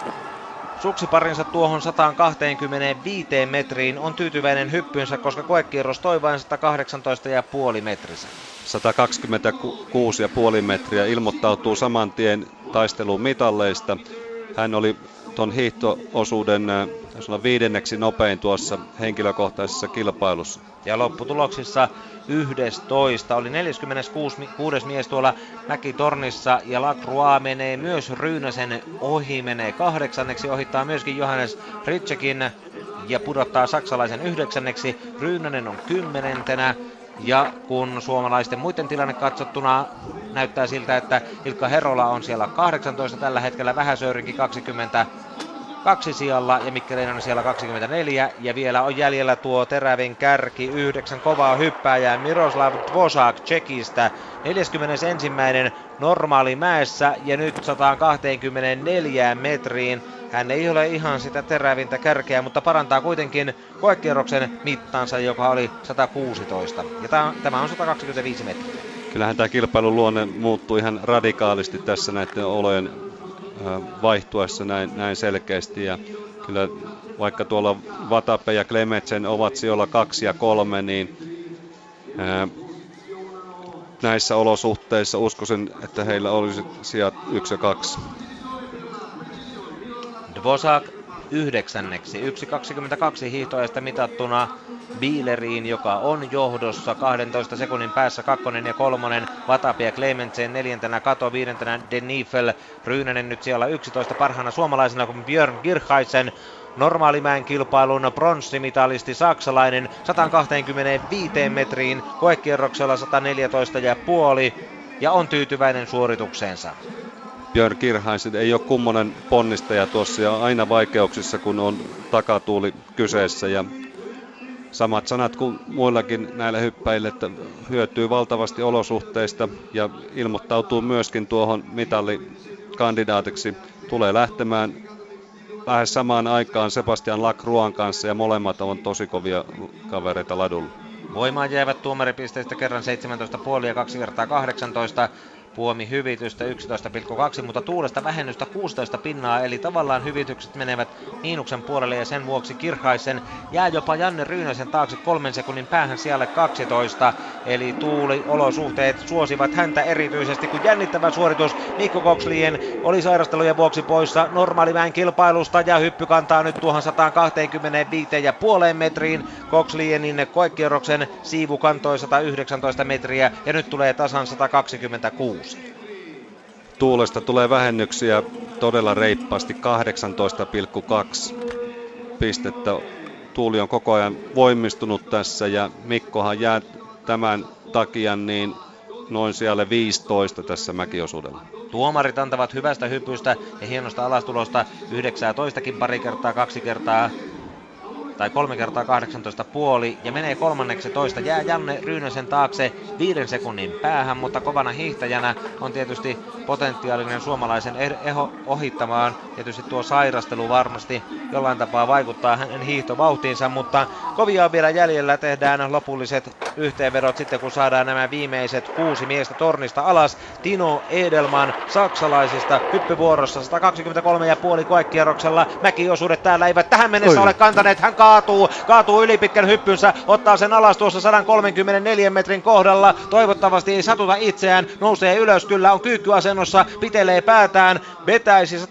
suksiparinsa tuohon 125 metriin on tyytyväinen hyppynsä, koska koekierros toi vain 118,5 metrissä. 126,5 metriä ilmoittautuu saman tien taisteluun mitalleista. Hän oli tuon hiihtoosuuden viidenneksi nopein tuossa henkilökohtaisessa kilpailussa. Ja lopputuloksissa 11 oli 46 kuudes mies tuolla Mäkitornissa ja Lacroix menee myös Ryynäsen ohi, menee kahdeksanneksi, ohittaa myöskin Johannes Ritschekin ja pudottaa saksalaisen yhdeksänneksi. Ryynänen on kymmenentenä ja kun suomalaisten muiden tilanne katsottuna näyttää siltä, että Ilkka Herola on siellä 18 tällä hetkellä, Vähäsöyrinki 20 kaksi sijalla ja Mikkelinen on siellä 24 ja vielä on jäljellä tuo terävin kärki yhdeksän kovaa hyppääjää Miroslav Dvosak Tsekistä 41. normaali mäessä ja nyt 124 metriin. Hän ei ole ihan sitä terävintä kärkeä, mutta parantaa kuitenkin koekierroksen mittansa, joka oli 116. Ja tämä on 125 metriä. Kyllähän tämä kilpailun luonne muuttuu ihan radikaalisti tässä näiden olojen vaihtuessa näin, näin selkeästi. Ja kyllä vaikka tuolla Vatape ja Klemetsen ovat sijoilla kaksi ja kolme, niin ää, näissä olosuhteissa uskoisin, että heillä olisi sijat yksi ja kaksi. Dvosak yhdeksänneksi. 1.22 hiihtoajasta mitattuna Bieleriin, joka on johdossa 12 sekunnin päässä kakkonen ja kolmonen. Vatapi ja Clementsen neljäntenä Kato, viidentenä Denifel. Ryynänen nyt siellä 11 parhaana suomalaisena kuin Björn Girchaisen. Normaalimäen kilpailun pronssimitalisti saksalainen 125 metriin, koekierroksella 114 ja puoli ja on tyytyväinen suoritukseensa. Björn Kirhaisen ei ole kummonen ponnistaja tuossa ja aina vaikeuksissa, kun on takatuuli kyseessä. Ja samat sanat kuin muillakin näillä hyppäillä, että hyötyy valtavasti olosuhteista ja ilmoittautuu myöskin tuohon mitallikandidaatiksi. Tulee lähtemään lähes samaan aikaan Sebastian Lacruan kanssa ja molemmat on tosi kovia kavereita ladulla. Voimaan jäävät tuomaripisteistä kerran 17,5 ja 2 kertaa 18. Puomi hyvitystä 11,2, mutta tuulesta vähennystä 16 pinnaa, eli tavallaan hyvitykset menevät miinuksen puolelle ja sen vuoksi Kirhaisen jää jopa Janne Ryynäsen taakse kolmen sekunnin päähän siellä 12, eli tuuli olosuhteet suosivat häntä erityisesti, kun jännittävä suoritus Mikko Kokslien oli sairastelujen vuoksi poissa normaaliväen kilpailusta ja hyppy kantaa nyt tuohon 125 ja puoleen metriin. Kokslienin koekierroksen siivu kantoi 119 metriä ja nyt tulee tasan 126. Tuulesta tulee vähennyksiä todella reippaasti 18,2 pistettä. Tuuli on koko ajan voimistunut tässä ja Mikkohan jää tämän takia niin noin siellä 15 tässä mäkiosuudella. Tuomarit antavat hyvästä hypystä ja hienosta alastulosta 19 pari kertaa, kaksi kertaa tai 3 kertaa 18 puoli ja menee kolmanneksi toista. Jää Janne Ryynäsen taakse viiden sekunnin päähän, mutta kovana hiihtäjänä on tietysti potentiaalinen suomalaisen er- eho ohittamaan. Tietysti tuo sairastelu varmasti jollain tapaa vaikuttaa hänen hiihtovauhtiinsa, mutta kovia on vielä jäljellä. Tehdään lopulliset yhteenvedot sitten, kun saadaan nämä viimeiset kuusi miestä tornista alas. Tino Edelman saksalaisista hyppyvuorossa 123,5 koekierroksella. Mäkiosuudet täällä eivät tähän mennessä Oi. ole kantaneet. Hän kaatuu, kaatuu ylipitkän hyppynsä, ottaa sen alas tuossa 134 metrin kohdalla. Toivottavasti ei satuta itseään, nousee ylös, kyllä on kyykkyasennossa, pitelee päätään, vetäisi 132,5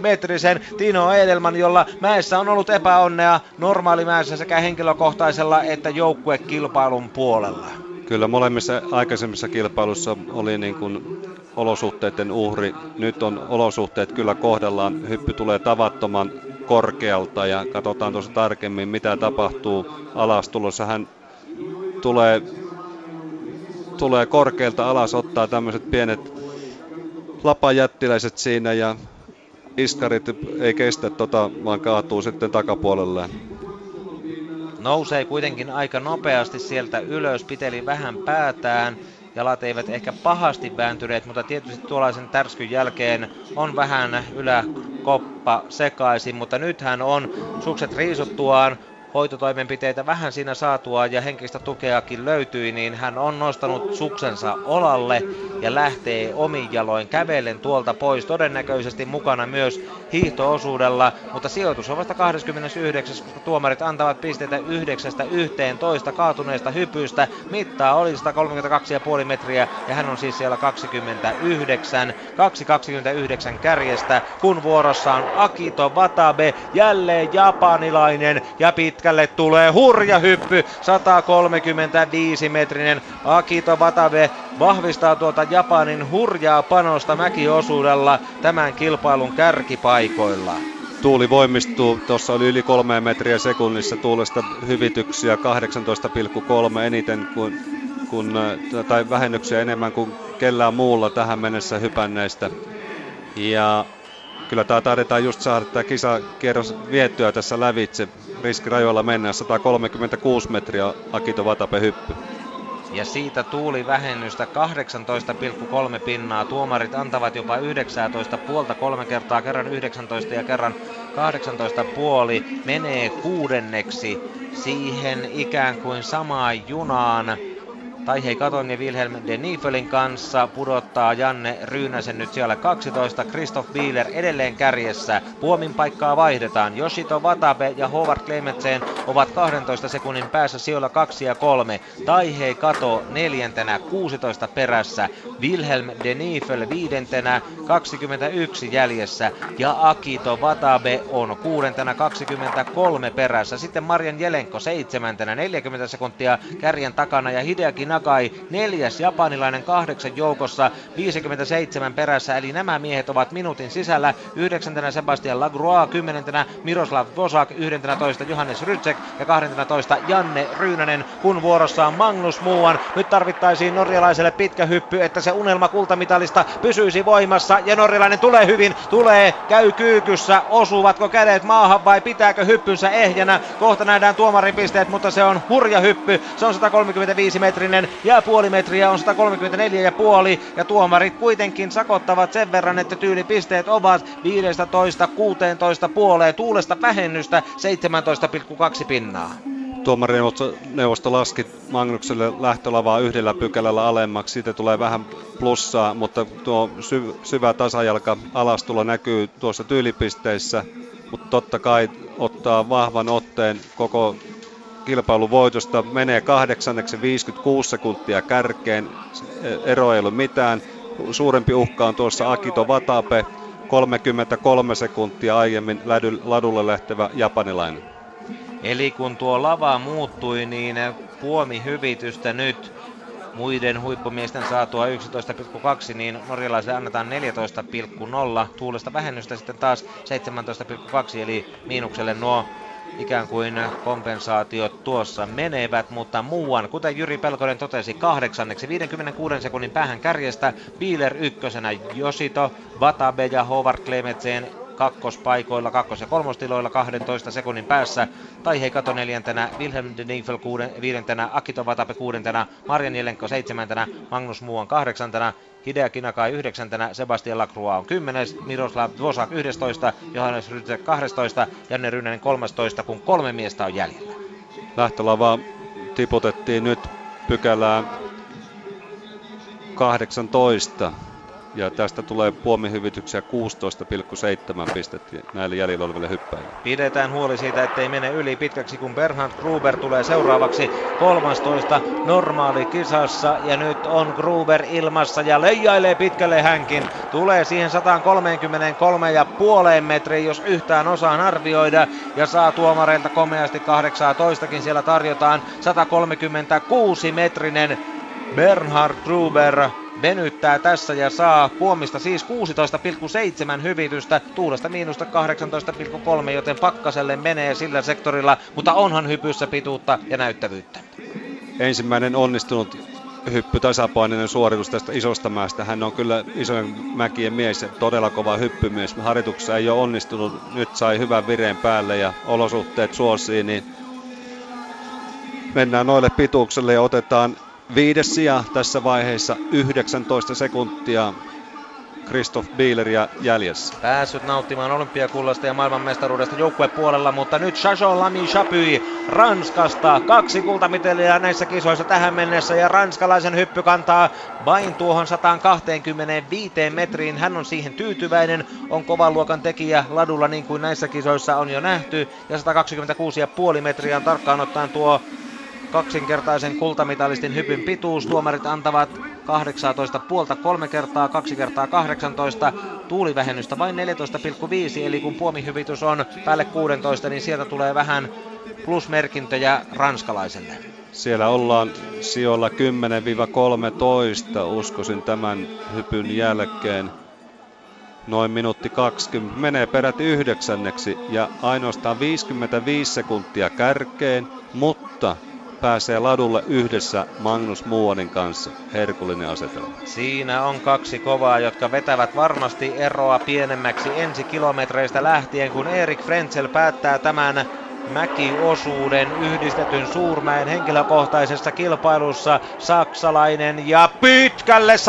metrisen Tino Edelman, jolla mäessä on ollut epäonnea normaalimäessä sekä henkilökohtaisella että joukkuekilpailun puolella. Kyllä molemmissa aikaisemmissa kilpailussa oli niin kuin olosuhteiden uhri. Nyt on olosuhteet kyllä kohdallaan. Hyppy tulee tavattoman korkealta ja katsotaan tuossa tarkemmin mitä tapahtuu alastulossa. Hän tulee, tulee korkealta alas, ottaa tämmöiset pienet lapajättiläiset siinä ja iskarit ei kestä tota, vaan kaatuu sitten takapuolelle. Nousee kuitenkin aika nopeasti sieltä ylös, piteli vähän päätään. Jalat eivät ehkä pahasti vääntyneet, mutta tietysti tuollaisen tärskyn jälkeen on vähän yläkoppa sekaisin, mutta nythän on sukset riisuttuaan hoitotoimenpiteitä vähän siinä saatua ja henkistä tukeakin löytyi, niin hän on nostanut suksensa olalle ja lähtee omin jaloin kävellen tuolta pois. Todennäköisesti mukana myös hiihtoosuudella, mutta sijoitus on vasta 29, koska tuomarit antavat pisteitä 9-11 kaatuneesta hypystä. Mittaa oli 132,5 metriä ja hän on siis siellä 29, 2,29 kärjestä, kun vuorossa on Akito Watabe, jälleen japanilainen ja pitkä pitkälle tulee hurja hyppy, 135 metrinen Akito Watabe vahvistaa tuota Japanin hurjaa panosta mäkiosuudella tämän kilpailun kärkipaikoilla. Tuuli voimistuu, tuossa oli yli kolme metriä sekunnissa tuulesta hyvityksiä 18,3 eniten kuin, kun, tai vähennyksiä enemmän kuin kellään muulla tähän mennessä hypänneistä. Ja kyllä tämä taidetaan just saada tämä kisakierros viettyä tässä lävitse. Riskirajoilla mennään 136 metriä Akito Vatape hyppy. Ja siitä tuuli vähennystä 18,3 pinnaa. Tuomarit antavat jopa 19 puolta kolme kertaa, kerran 19 ja kerran 18 puoli. Menee kuudenneksi siihen ikään kuin samaan junaan tai hei Katon ja Wilhelm de Niefelin kanssa pudottaa Janne Ryynäsen nyt siellä 12. Christoph Bieler edelleen kärjessä. Puomin paikkaa vaihdetaan. Yoshito Watabe ja Howard Clementsen ovat 12 sekunnin päässä sijoilla 2 ja 3. Tai hei Kato neljäntenä 16 perässä. Wilhelm de Niefel viidentenä 21 jäljessä. Ja Akito Watabe on kuudentena 23 perässä. Sitten Marian Jelenko seitsemäntenä 40 sekuntia kärjen takana ja Hideaki Nakai, neljäs japanilainen kahdeksan joukossa, 57 perässä, eli nämä miehet ovat minuutin sisällä. Yhdeksäntenä Sebastian Lagroa, kymmenentenä Miroslav Vosak, yhdentenätoista Johannes Rytsek ja kahdentenätoista Janne Ryynänen, kun vuorossa on Magnus Muuan. Nyt tarvittaisiin norjalaiselle pitkä hyppy, että se unelma kultamitalista pysyisi voimassa ja norjalainen tulee hyvin, tulee, käy kyykyssä, osuvatko kädet maahan vai pitääkö hyppynsä ehjänä. Kohta nähdään tuomaripisteet, mutta se on hurja hyppy, se on 135 metrinen ja puoli metriä on 134 ja tuomarit kuitenkin sakottavat sen verran, että tyylipisteet ovat 15-16 puoleen, tuulesta vähennystä 17,2 pinnaa. Tuomarineuvosto laski Magnukselle lähtölavaa yhdellä pykälällä alemmaksi, siitä tulee vähän plussaa, mutta tuo sy- syvä tasajalka alastulo näkyy tuossa tyylipisteissä, mutta totta kai ottaa vahvan otteen koko kilpailuvoitosta, menee kahdeksanneksi 56 sekuntia kärkeen, ero ei ole mitään. Suurempi uhka on tuossa Akito Watape, 33 sekuntia aiemmin ladulle lähtevä japanilainen. Eli kun tuo lava muuttui, niin puomi hyvitystä nyt muiden huippumiesten saatua 11,2, niin norjalaisille annetaan 14,0. Tuulesta vähennystä sitten taas 17,2, eli miinukselle nuo ikään kuin kompensaatiot tuossa menevät, mutta muuan, kuten Jyri Pelkonen totesi, kahdeksanneksi 56 sekunnin päähän kärjestä, Bieler ykkösenä, Josito, Watabe ja Howard Klemetsen kakkospaikoilla, kakkos- ja kolmostiloilla 12 sekunnin päässä. Tai Heikato neljäntenä, Wilhelm de Nifel kuuden, viidentenä, Akito Vatape kuudentena, Marjan Jelenko seitsemäntenä, Magnus Muuan kahdeksantena, Hidea Kinakai yhdeksäntenä, Sebastian Lacroix on kymmenes, Miroslav Dvosak 11, Johannes Rytsek 12, Janne Ryynänen 13, kun kolme miestä on jäljellä. Lähtölava tiputettiin nyt pykälää 18 ja tästä tulee puomihyvityksiä 16,7 pistettä näille jäljellä oleville hyppäjille. Pidetään huoli siitä, ettei mene yli pitkäksi, kun Bernhard Gruber tulee seuraavaksi 13 normaali kisassa. Ja nyt on Gruber ilmassa ja leijailee pitkälle hänkin. Tulee siihen 133,5 metriin, jos yhtään osaan arvioida. Ja saa tuomareilta komeasti 18kin siellä tarjotaan 136 metrinen Bernhard Gruber venyttää tässä ja saa puomista siis 16,7 hyvitystä, tuulesta miinusta 18,3, joten pakkaselle menee sillä sektorilla, mutta onhan hypyssä pituutta ja näyttävyyttä. Ensimmäinen onnistunut hyppy, tasapainoinen suoritus tästä isosta mäestä. Hän on kyllä isojen mäkien mies ja todella kova hyppymies. Harjoituksessa ei ole onnistunut, nyt sai hyvän vireen päälle ja olosuhteet suosii, niin mennään noille pituukselle ja otetaan Viides sija tässä vaiheessa 19 sekuntia Christoph Bieleria jäljessä. Päässyt nauttimaan olympiakullasta ja maailmanmestaruudesta joukkuepuolella, mutta nyt Chacho Lami Chapui Ranskasta. Kaksi kultamiteliä näissä kisoissa tähän mennessä ja ranskalaisen hyppy kantaa vain tuohon 125 metriin. Hän on siihen tyytyväinen, on kovan luokan tekijä ladulla niin kuin näissä kisoissa on jo nähty ja 126,5 metriä on tarkkaan ottaen tuo kaksinkertaisen kultamitalistin hypyn pituus. Tuomarit antavat 18 puolta kolme kertaa, kaksi kertaa 18. Tuulivähennystä vain 14,5, eli kun puomihyvitys on päälle 16, niin sieltä tulee vähän plusmerkintöjä ranskalaiselle. Siellä ollaan sijoilla 10-13, uskoisin tämän hypyn jälkeen. Noin minuutti 20, menee peräti yhdeksänneksi ja ainoastaan 55 sekuntia kärkeen, mutta pääsee ladulle yhdessä Magnus Muuanin kanssa. Herkullinen asetelma. Siinä on kaksi kovaa, jotka vetävät varmasti eroa pienemmäksi ensi kilometreistä lähtien, kun Erik Frenzel päättää tämän mäkiosuuden yhdistetyn suurmäen henkilökohtaisessa kilpailussa saksalainen ja pitkälle 136,5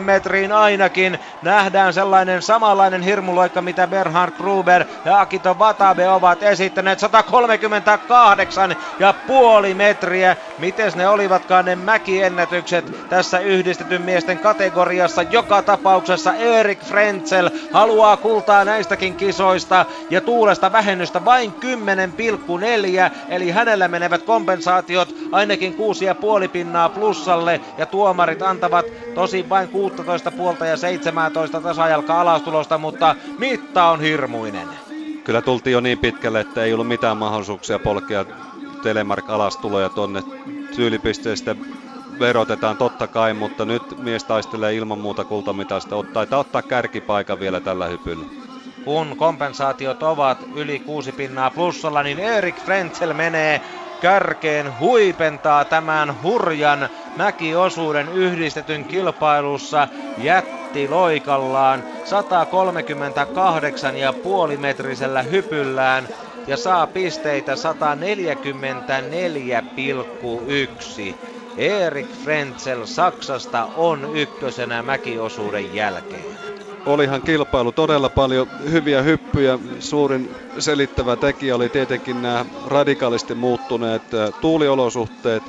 metriin ainakin nähdään sellainen samanlainen hirmuloikka mitä Berhard Gruber ja Akito Watabe ovat esittäneet 138 ja puoli metriä. Mites ne olivatkaan ne mäkiennätykset tässä yhdistetyn miesten kategoriassa? Joka tapauksessa Erik Frenzel haluaa kultaa näistäkin kisoista ja tuulesta vähennystä vain 10,4, eli hänellä menevät kompensaatiot ainakin 6,5 pinnaa plussalle, ja tuomarit antavat tosi vain 16 puolta ja 17 tasajalka alastulosta, mutta mitta on hirmuinen. Kyllä tultiin jo niin pitkälle, että ei ollut mitään mahdollisuuksia polkea Telemark alastuloja tonne tyylipisteestä verotetaan totta kai, mutta nyt mies taistelee ilman muuta kultamitasta. Taitaa ottaa kärkipaikan vielä tällä hypyllä kun kompensaatiot ovat yli kuusi pinnaa plussalla, niin Erik Frenzel menee kärkeen huipentaa tämän hurjan mäkiosuuden yhdistetyn kilpailussa jätti loikallaan 138,5 metrisellä hypyllään ja saa pisteitä 144,1. Erik Frenzel Saksasta on ykkösenä mäkiosuuden jälkeen olihan kilpailu todella paljon hyviä hyppyjä. Suurin selittävä tekijä oli tietenkin nämä radikaalisti muuttuneet tuuliolosuhteet.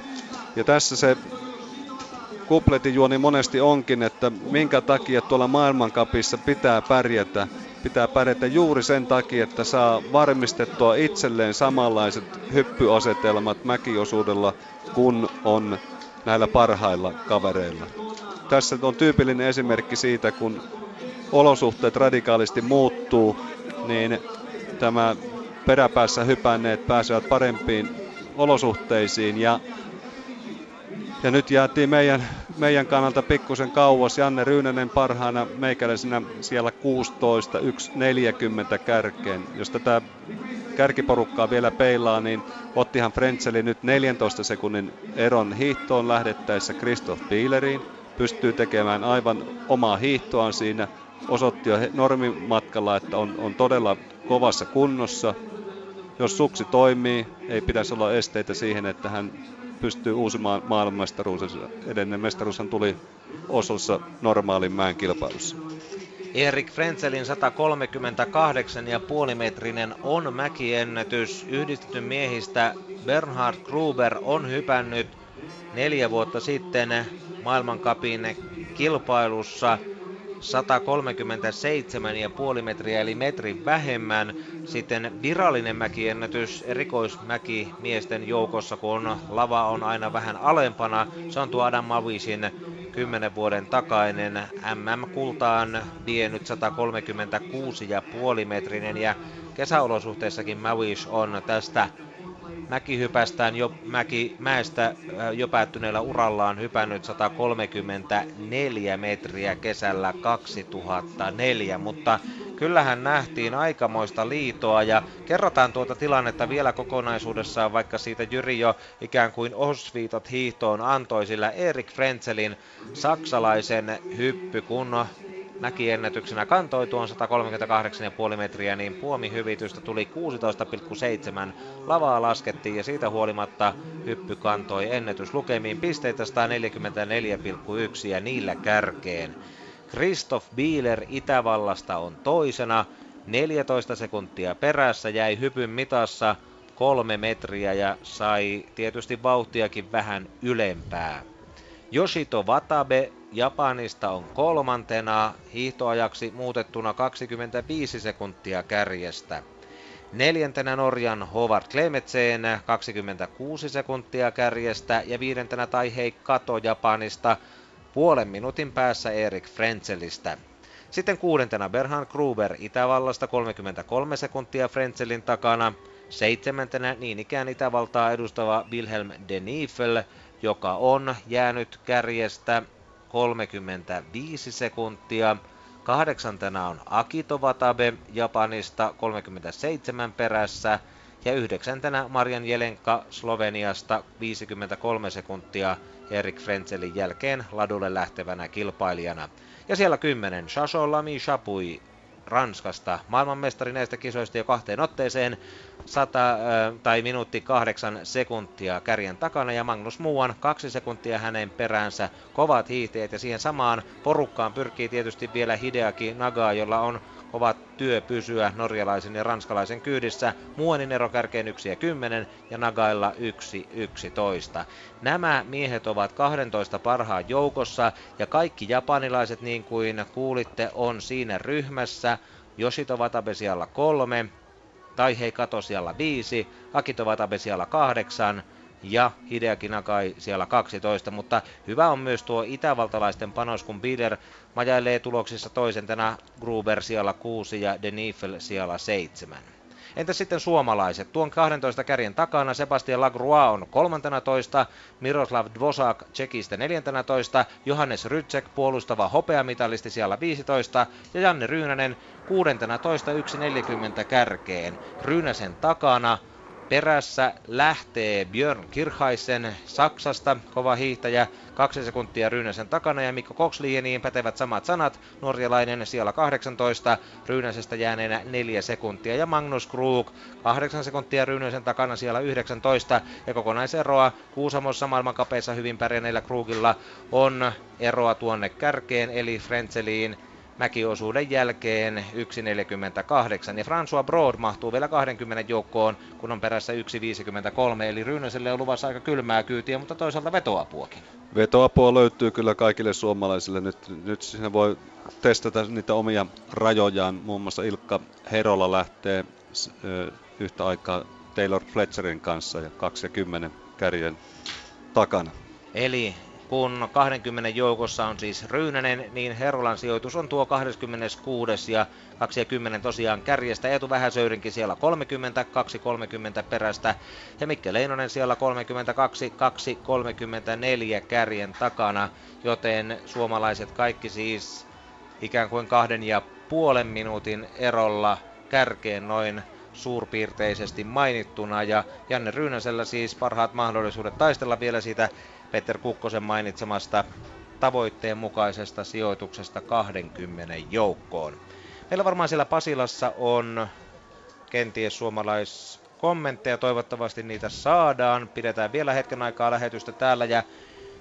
Ja tässä se kupletin juoni monesti onkin, että minkä takia tuolla maailmankapissa pitää pärjätä. Pitää pärjätä juuri sen takia, että saa varmistettua itselleen samanlaiset hyppyasetelmat mäkiosuudella, kun on näillä parhailla kavereilla. Tässä on tyypillinen esimerkki siitä, kun olosuhteet radikaalisti muuttuu, niin tämä peräpäässä hypänneet pääsevät parempiin olosuhteisiin ja, ja nyt jäätiin meidän, meidän kannalta pikkusen kauas. Janne Ryynänen parhaana meikäläisenä siellä 16, 1.40 kärkeen. Jos tätä kärkiporukkaa vielä peilaa, niin ottihan Frentzeli nyt 14 sekunnin eron hiihtoon lähdettäessä Christoph Bieleriin. Pystyy tekemään aivan omaa hiihtoaan siinä osoitti jo normimatkalla, että on, on todella kovassa kunnossa. Jos suksi toimii, ei pitäisi olla esteitä siihen, että hän pystyy uusimaan maailmanmestaruus. Edellinen mestaruushan tuli Osossa normaalin mäen kilpailussa. Erik Frenzelin 138,5 metrinen on mäkiennätys. Yhdistetty miehistä Bernhard Gruber on hypännyt neljä vuotta sitten maailmankapin kilpailussa 137,5 metriä eli metrin vähemmän. Sitten virallinen mäkiennätys erikoismäki miesten joukossa, kun lava on aina vähän alempana. Se on tuo Adam Mavisin 10 vuoden takainen MM-kultaan vienyt 136,5 metrinen ja kesäolosuhteissakin Mavish on tästä mäkihypästään jo mäki, mäestä jo päättyneellä urallaan hypännyt 134 metriä kesällä 2004, mutta kyllähän nähtiin aikamoista liitoa. Ja kerrotaan tuota tilannetta vielä kokonaisuudessaan, vaikka siitä Jyri jo ikään kuin osviitot hiihtoon antoi, sillä Erik Frenzelin saksalaisen hyppy, kun mäkiennätyksenä kantoi tuon 138,5 metriä, niin puomihyvitystä tuli 16,7. Lavaa laskettiin ja siitä huolimatta hyppy kantoi ennätyslukemiin pisteitä 144,1 ja niillä kärkeen. Christoph Bieler Itävallasta on toisena, 14 sekuntia perässä, jäi hypyn mitassa kolme metriä ja sai tietysti vauhtiakin vähän ylempää. Yoshito Watabe Japanista on kolmantena, hiihtoajaksi muutettuna 25 sekuntia kärjestä. Neljäntenä Norjan Howard Klemetseen 26 sekuntia kärjestä ja viidentenä Taihei Kato Japanista puolen minuutin päässä Erik Frenzelistä. Sitten kuudentena Berhan Gruber Itävallasta 33 sekuntia Frenzelin takana. Seitsemäntenä niin ikään Itävaltaa edustava Wilhelm de Niefel, joka on jäänyt kärjestä 35 sekuntia. Kahdeksantena on Akito Watabe Japanista 37 perässä ja yhdeksäntenä Marian Jelenka Sloveniasta 53 sekuntia Erik Frenzelin jälkeen ladulle lähtevänä kilpailijana. Ja siellä 10 Shasho Lami Shapui Ranskasta maailmanmestari näistä kisoista jo kahteen otteeseen 100, tai minuutti kahdeksan sekuntia kärjen takana ja Magnus Muuan kaksi sekuntia hänen peräänsä. Kovat hiiteet ja siihen samaan porukkaan pyrkii tietysti vielä Hideaki Naga, jolla on ovat työ pysyä norjalaisen ja ranskalaisen kyydissä. Muonin ero kärkeen 1 ja 10 ja Nagailla 1 11. Nämä miehet ovat 12 parhaan joukossa ja kaikki japanilaiset niin kuin kuulitte on siinä ryhmässä. Yoshito Watabe siellä kolme, Taihei Kato siellä viisi, Akito Watabe siellä kahdeksan, ja Hideaki Nakai siellä 12, mutta hyvä on myös tuo itävaltalaisten panos, kun Bieder majailee tuloksissa toisentena Gruber siellä 6 ja Denifel siellä 7. Entä sitten suomalaiset? Tuon 12 kärjen takana Sebastian Lagrua on 13, Miroslav Dvosak Tsekistä 14, Johannes Rytsek puolustava hopeamitalisti siellä 15 ja Janne Ryynänen 16 1.40 kärkeen. Ryynäsen takana Perässä lähtee Björn Kirchhaisen Saksasta, kova hiihtäjä, kaksi sekuntia Ryynäsen takana ja Mikko Kokslieniin pätevät samat sanat, norjalainen siellä 18, Ryynäsestä jääneenä 4 sekuntia ja Magnus Krug 8 sekuntia Ryynäsen takana siellä 19 ja kokonaiseroa Kuusamossa maailmankapeissa hyvin pärjänneillä Krugilla on eroa tuonne kärkeen eli Frenzeliin mäkiosuuden jälkeen 1.48 ja François Broad mahtuu vielä 20 joukkoon, kun on perässä 1.53, eli Ryynäselle on luvassa aika kylmää kyytiä, mutta toisaalta vetoapuakin. Vetoapua löytyy kyllä kaikille suomalaisille. Nyt, nyt siinä voi testata niitä omia rajojaan. Muun muassa Ilkka Herola lähtee yhtä aikaa Taylor Fletcherin kanssa ja 20 kärjen takana. Eli kun 20 joukossa on siis Ryynänen, niin Herolan sijoitus on tuo 26. ja 20 tosiaan kärjestä. Eetu Vähäsöyrinkin siellä 30, 2.30 perästä ja Mikke Leinonen siellä 32, 2.34 kärjen takana, joten suomalaiset kaikki siis ikään kuin kahden ja puolen minuutin erolla kärkeen noin suurpiirteisesti mainittuna ja Janne Ryynäsellä siis parhaat mahdollisuudet taistella vielä siitä Peter Kukkosen mainitsemasta tavoitteen mukaisesta sijoituksesta 20 joukkoon. Meillä varmaan siellä Pasilassa on kenties suomalaiskommentteja, toivottavasti niitä saadaan. Pidetään vielä hetken aikaa lähetystä täällä ja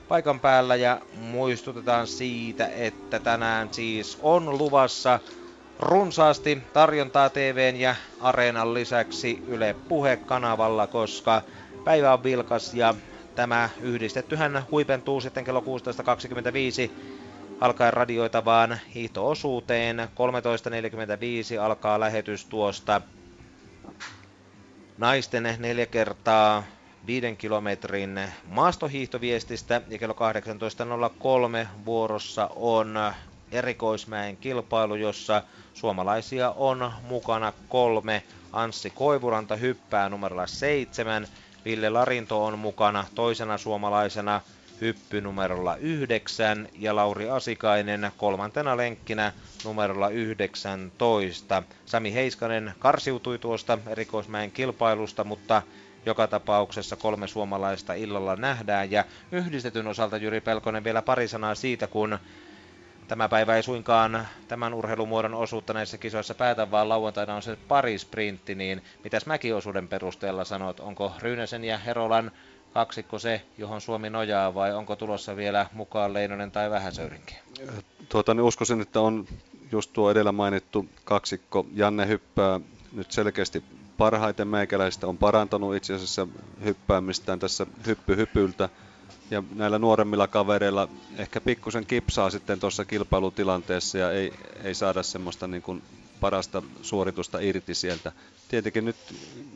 paikan päällä ja muistutetaan siitä, että tänään siis on luvassa runsaasti tarjontaa TVn ja Areenan lisäksi Yle Puhe-kanavalla, koska päivä on vilkas ja tämä yhdistettyhän huipentuu sitten kello 16.25 alkaen radioitavaan hiihtoosuuteen. 13.45 alkaa lähetys tuosta naisten neljä kertaa viiden kilometrin maastohiihtoviestistä ja kello 18.03 vuorossa on erikoismäen kilpailu, jossa suomalaisia on mukana kolme. Anssi Koivuranta hyppää numerolla seitsemän, Ville Larinto on mukana toisena suomalaisena hyppy numerolla 9 ja Lauri Asikainen kolmantena lenkkinä numerolla 19. Sami Heiskanen karsiutui tuosta erikoismäen kilpailusta, mutta joka tapauksessa kolme suomalaista illalla nähdään ja yhdistetyn osalta Jyri Pelkonen vielä pari sanaa siitä, kun Tämä päivä ei suinkaan tämän urheilumuodon osuutta näissä kisoissa päätä, vaan lauantaina on se pari sprintti, niin mitäs mäkiosuuden perusteella sanot, onko Ryynäsen ja Herolan kaksikko se, johon Suomi nojaa, vai onko tulossa vielä mukaan Leinonen tai Vähäsöyrinkin? Tuota, niin uskoisin, että on just tuo edellä mainittu kaksikko. Janne hyppää nyt selkeästi parhaiten meikäläistä, on parantanut itse asiassa hyppäämistään tässä hyppyhypyltä ja näillä nuoremmilla kavereilla ehkä pikkusen kipsaa sitten tuossa kilpailutilanteessa ja ei, ei saada semmoista niin kuin parasta suoritusta irti sieltä. Tietenkin nyt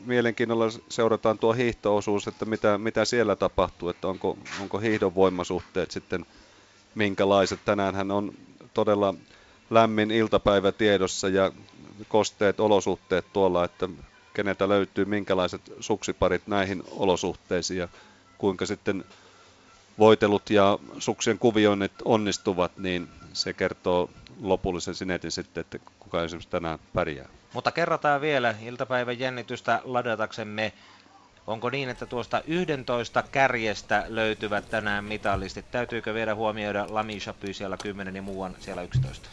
mielenkiinnolla seurataan tuo hiihtoosuus, että mitä, mitä siellä tapahtuu, että onko, onko hiihdon voimasuhteet sitten minkälaiset. Tänään on todella lämmin iltapäivä tiedossa ja kosteet olosuhteet tuolla, että keneltä löytyy minkälaiset suksiparit näihin olosuhteisiin ja kuinka sitten voitelut ja suksien kuvioinnit onnistuvat, niin se kertoo lopullisen sinetin sitten, että kuka esimerkiksi tänään pärjää. Mutta kerrataan vielä iltapäivän jännitystä ladataksemme. Onko niin, että tuosta 11 kärjestä löytyvät tänään mitallistit? Täytyykö vielä huomioida Lami Chapuis siellä 10 ja muuan siellä 11?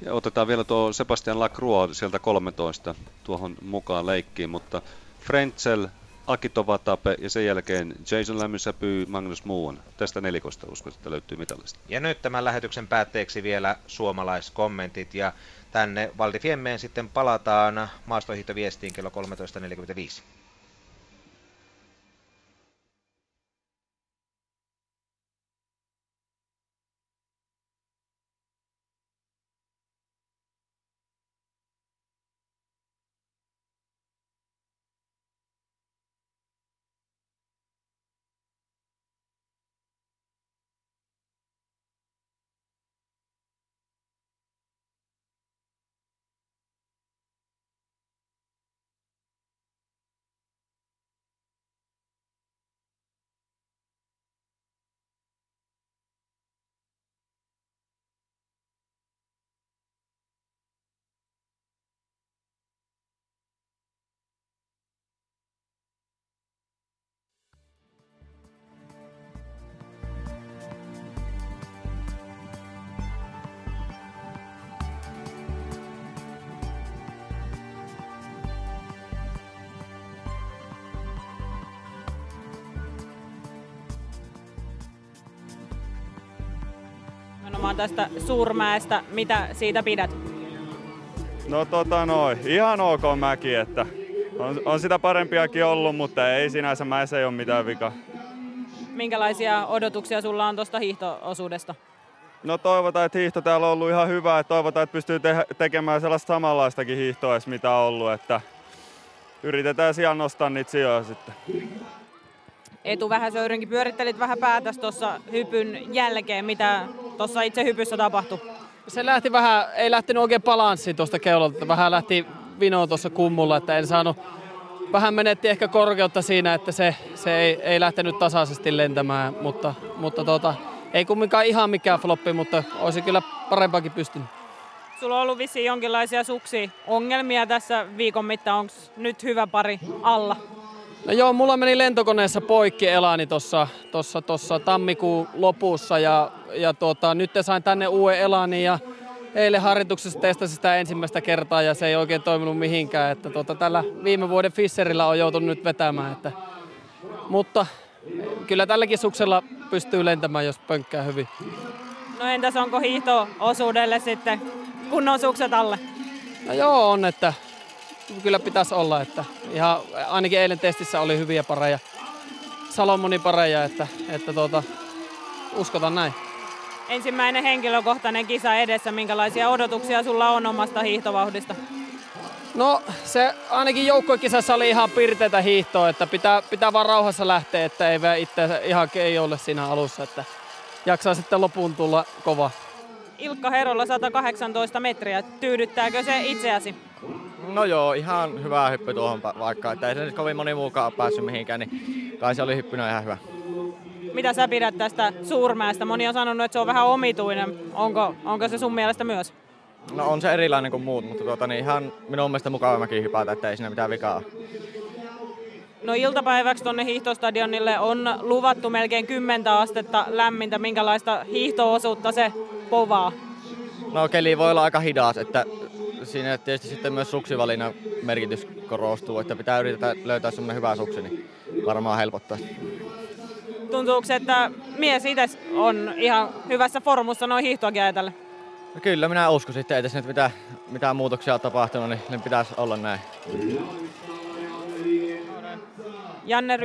Ja otetaan vielä tuo Sebastian Lacroix sieltä 13 tuohon mukaan leikkiin, mutta Frenzel, Akito Vatape ja sen jälkeen Jason Lämysäpy, Magnus Muun. Tästä nelikosta uskon, että löytyy mitallista. Ja nyt tämän lähetyksen päätteeksi vielä suomalaiskommentit ja tänne Valdifiemmeen sitten palataan maastohiihtoviestiin kello 13.45. nimenomaan tästä Suurmäestä. Mitä siitä pidät? No tota noin, ihan ok mäki, että on, on sitä parempiakin ollut, mutta ei sinänsä mäessä ei ole mitään vika. Minkälaisia odotuksia sulla on tuosta hiihtoosuudesta? No toivotaan, että hiihto täällä on ollut ihan hyvä, että toivotaan, että pystyy te- tekemään sellaista samanlaistakin hiihtoa, mitä on ollut, että yritetään siellä nostaa niitä sijoja sitten. Etu Vähäsöyrinkin pyörittelit vähän päätäs tuossa hypyn jälkeen. Mitä tuossa itse hypyssä tapahtui? Se lähti vähän, ei lähtenyt oikein balanssi tuosta keulalta. Vähän lähti vinoon tuossa kummulla, että en saanut, vähän menetti ehkä korkeutta siinä, että se, se ei, ei lähtenyt tasaisesti lentämään, mutta, mutta tota, ei kumminkaan ihan mikään floppi, mutta olisi kyllä parempaakin pystynyt. Sulla on ollut vissiin jonkinlaisia suksi ongelmia tässä viikon mittaan. Onko nyt hyvä pari alla? No joo, mulla meni lentokoneessa poikki elani tuossa tossa, tossa tammikuun lopussa ja, ja tuota, nyt sain tänne uuden elani ja eilen harjoituksessa testasin sitä ensimmäistä kertaa ja se ei oikein toiminut mihinkään. Että tuota, tällä viime vuoden Fisserillä on joutunut nyt vetämään. Että, mutta kyllä tälläkin suksella pystyy lentämään, jos pönkkää hyvin. No entäs onko hiihto-osuudelle sitten kunnon sukset alle? No joo, on, että kyllä pitäisi olla, että ihan ainakin eilen testissä oli hyviä pareja, Salomonin pareja, että, että tuota, uskotaan näin. Ensimmäinen henkilökohtainen kisa edessä, minkälaisia odotuksia sulla on omasta hiihtovauhdista? No se ainakin joukkuekisassa oli ihan pirteitä hiihtoa, että pitää, pitää vaan rauhassa lähteä, että ei itse ihan ole siinä alussa, että jaksaa sitten lopun tulla kova. Ilkka Herolla 118 metriä, tyydyttääkö se itseäsi? No joo, ihan hyvä hyppy tuohon vaikka, että ei se nyt kovin moni muukaan ole päässyt mihinkään, niin kai se oli hyppynä ihan hyvä. Mitä sä pidät tästä suurmäestä? Moni on sanonut, että se on vähän omituinen. Onko, onko se sun mielestä myös? No on se erilainen kuin muut, mutta tuota, niin ihan minun mielestä mukavammakin hypätä, että ei siinä mitään vikaa No iltapäiväksi tuonne hiihtostadionille on luvattu melkein 10 astetta lämmintä. Minkälaista hiihtoosuutta se povaa? No keli voi olla aika hidas, että siinä tietysti sitten myös suksivalinnan merkitys korostuu, että pitää yrittää löytää semmoinen hyvä suksi, niin varmaan helpottaa. Tuntuuko, että mies itse on ihan hyvässä formussa noin hiihtoakin ajatellen? No kyllä, minä uskon sitten, tässä nyt mitään, mitään muutoksia ole tapahtunut, niin, niin pitäisi olla näin. Janne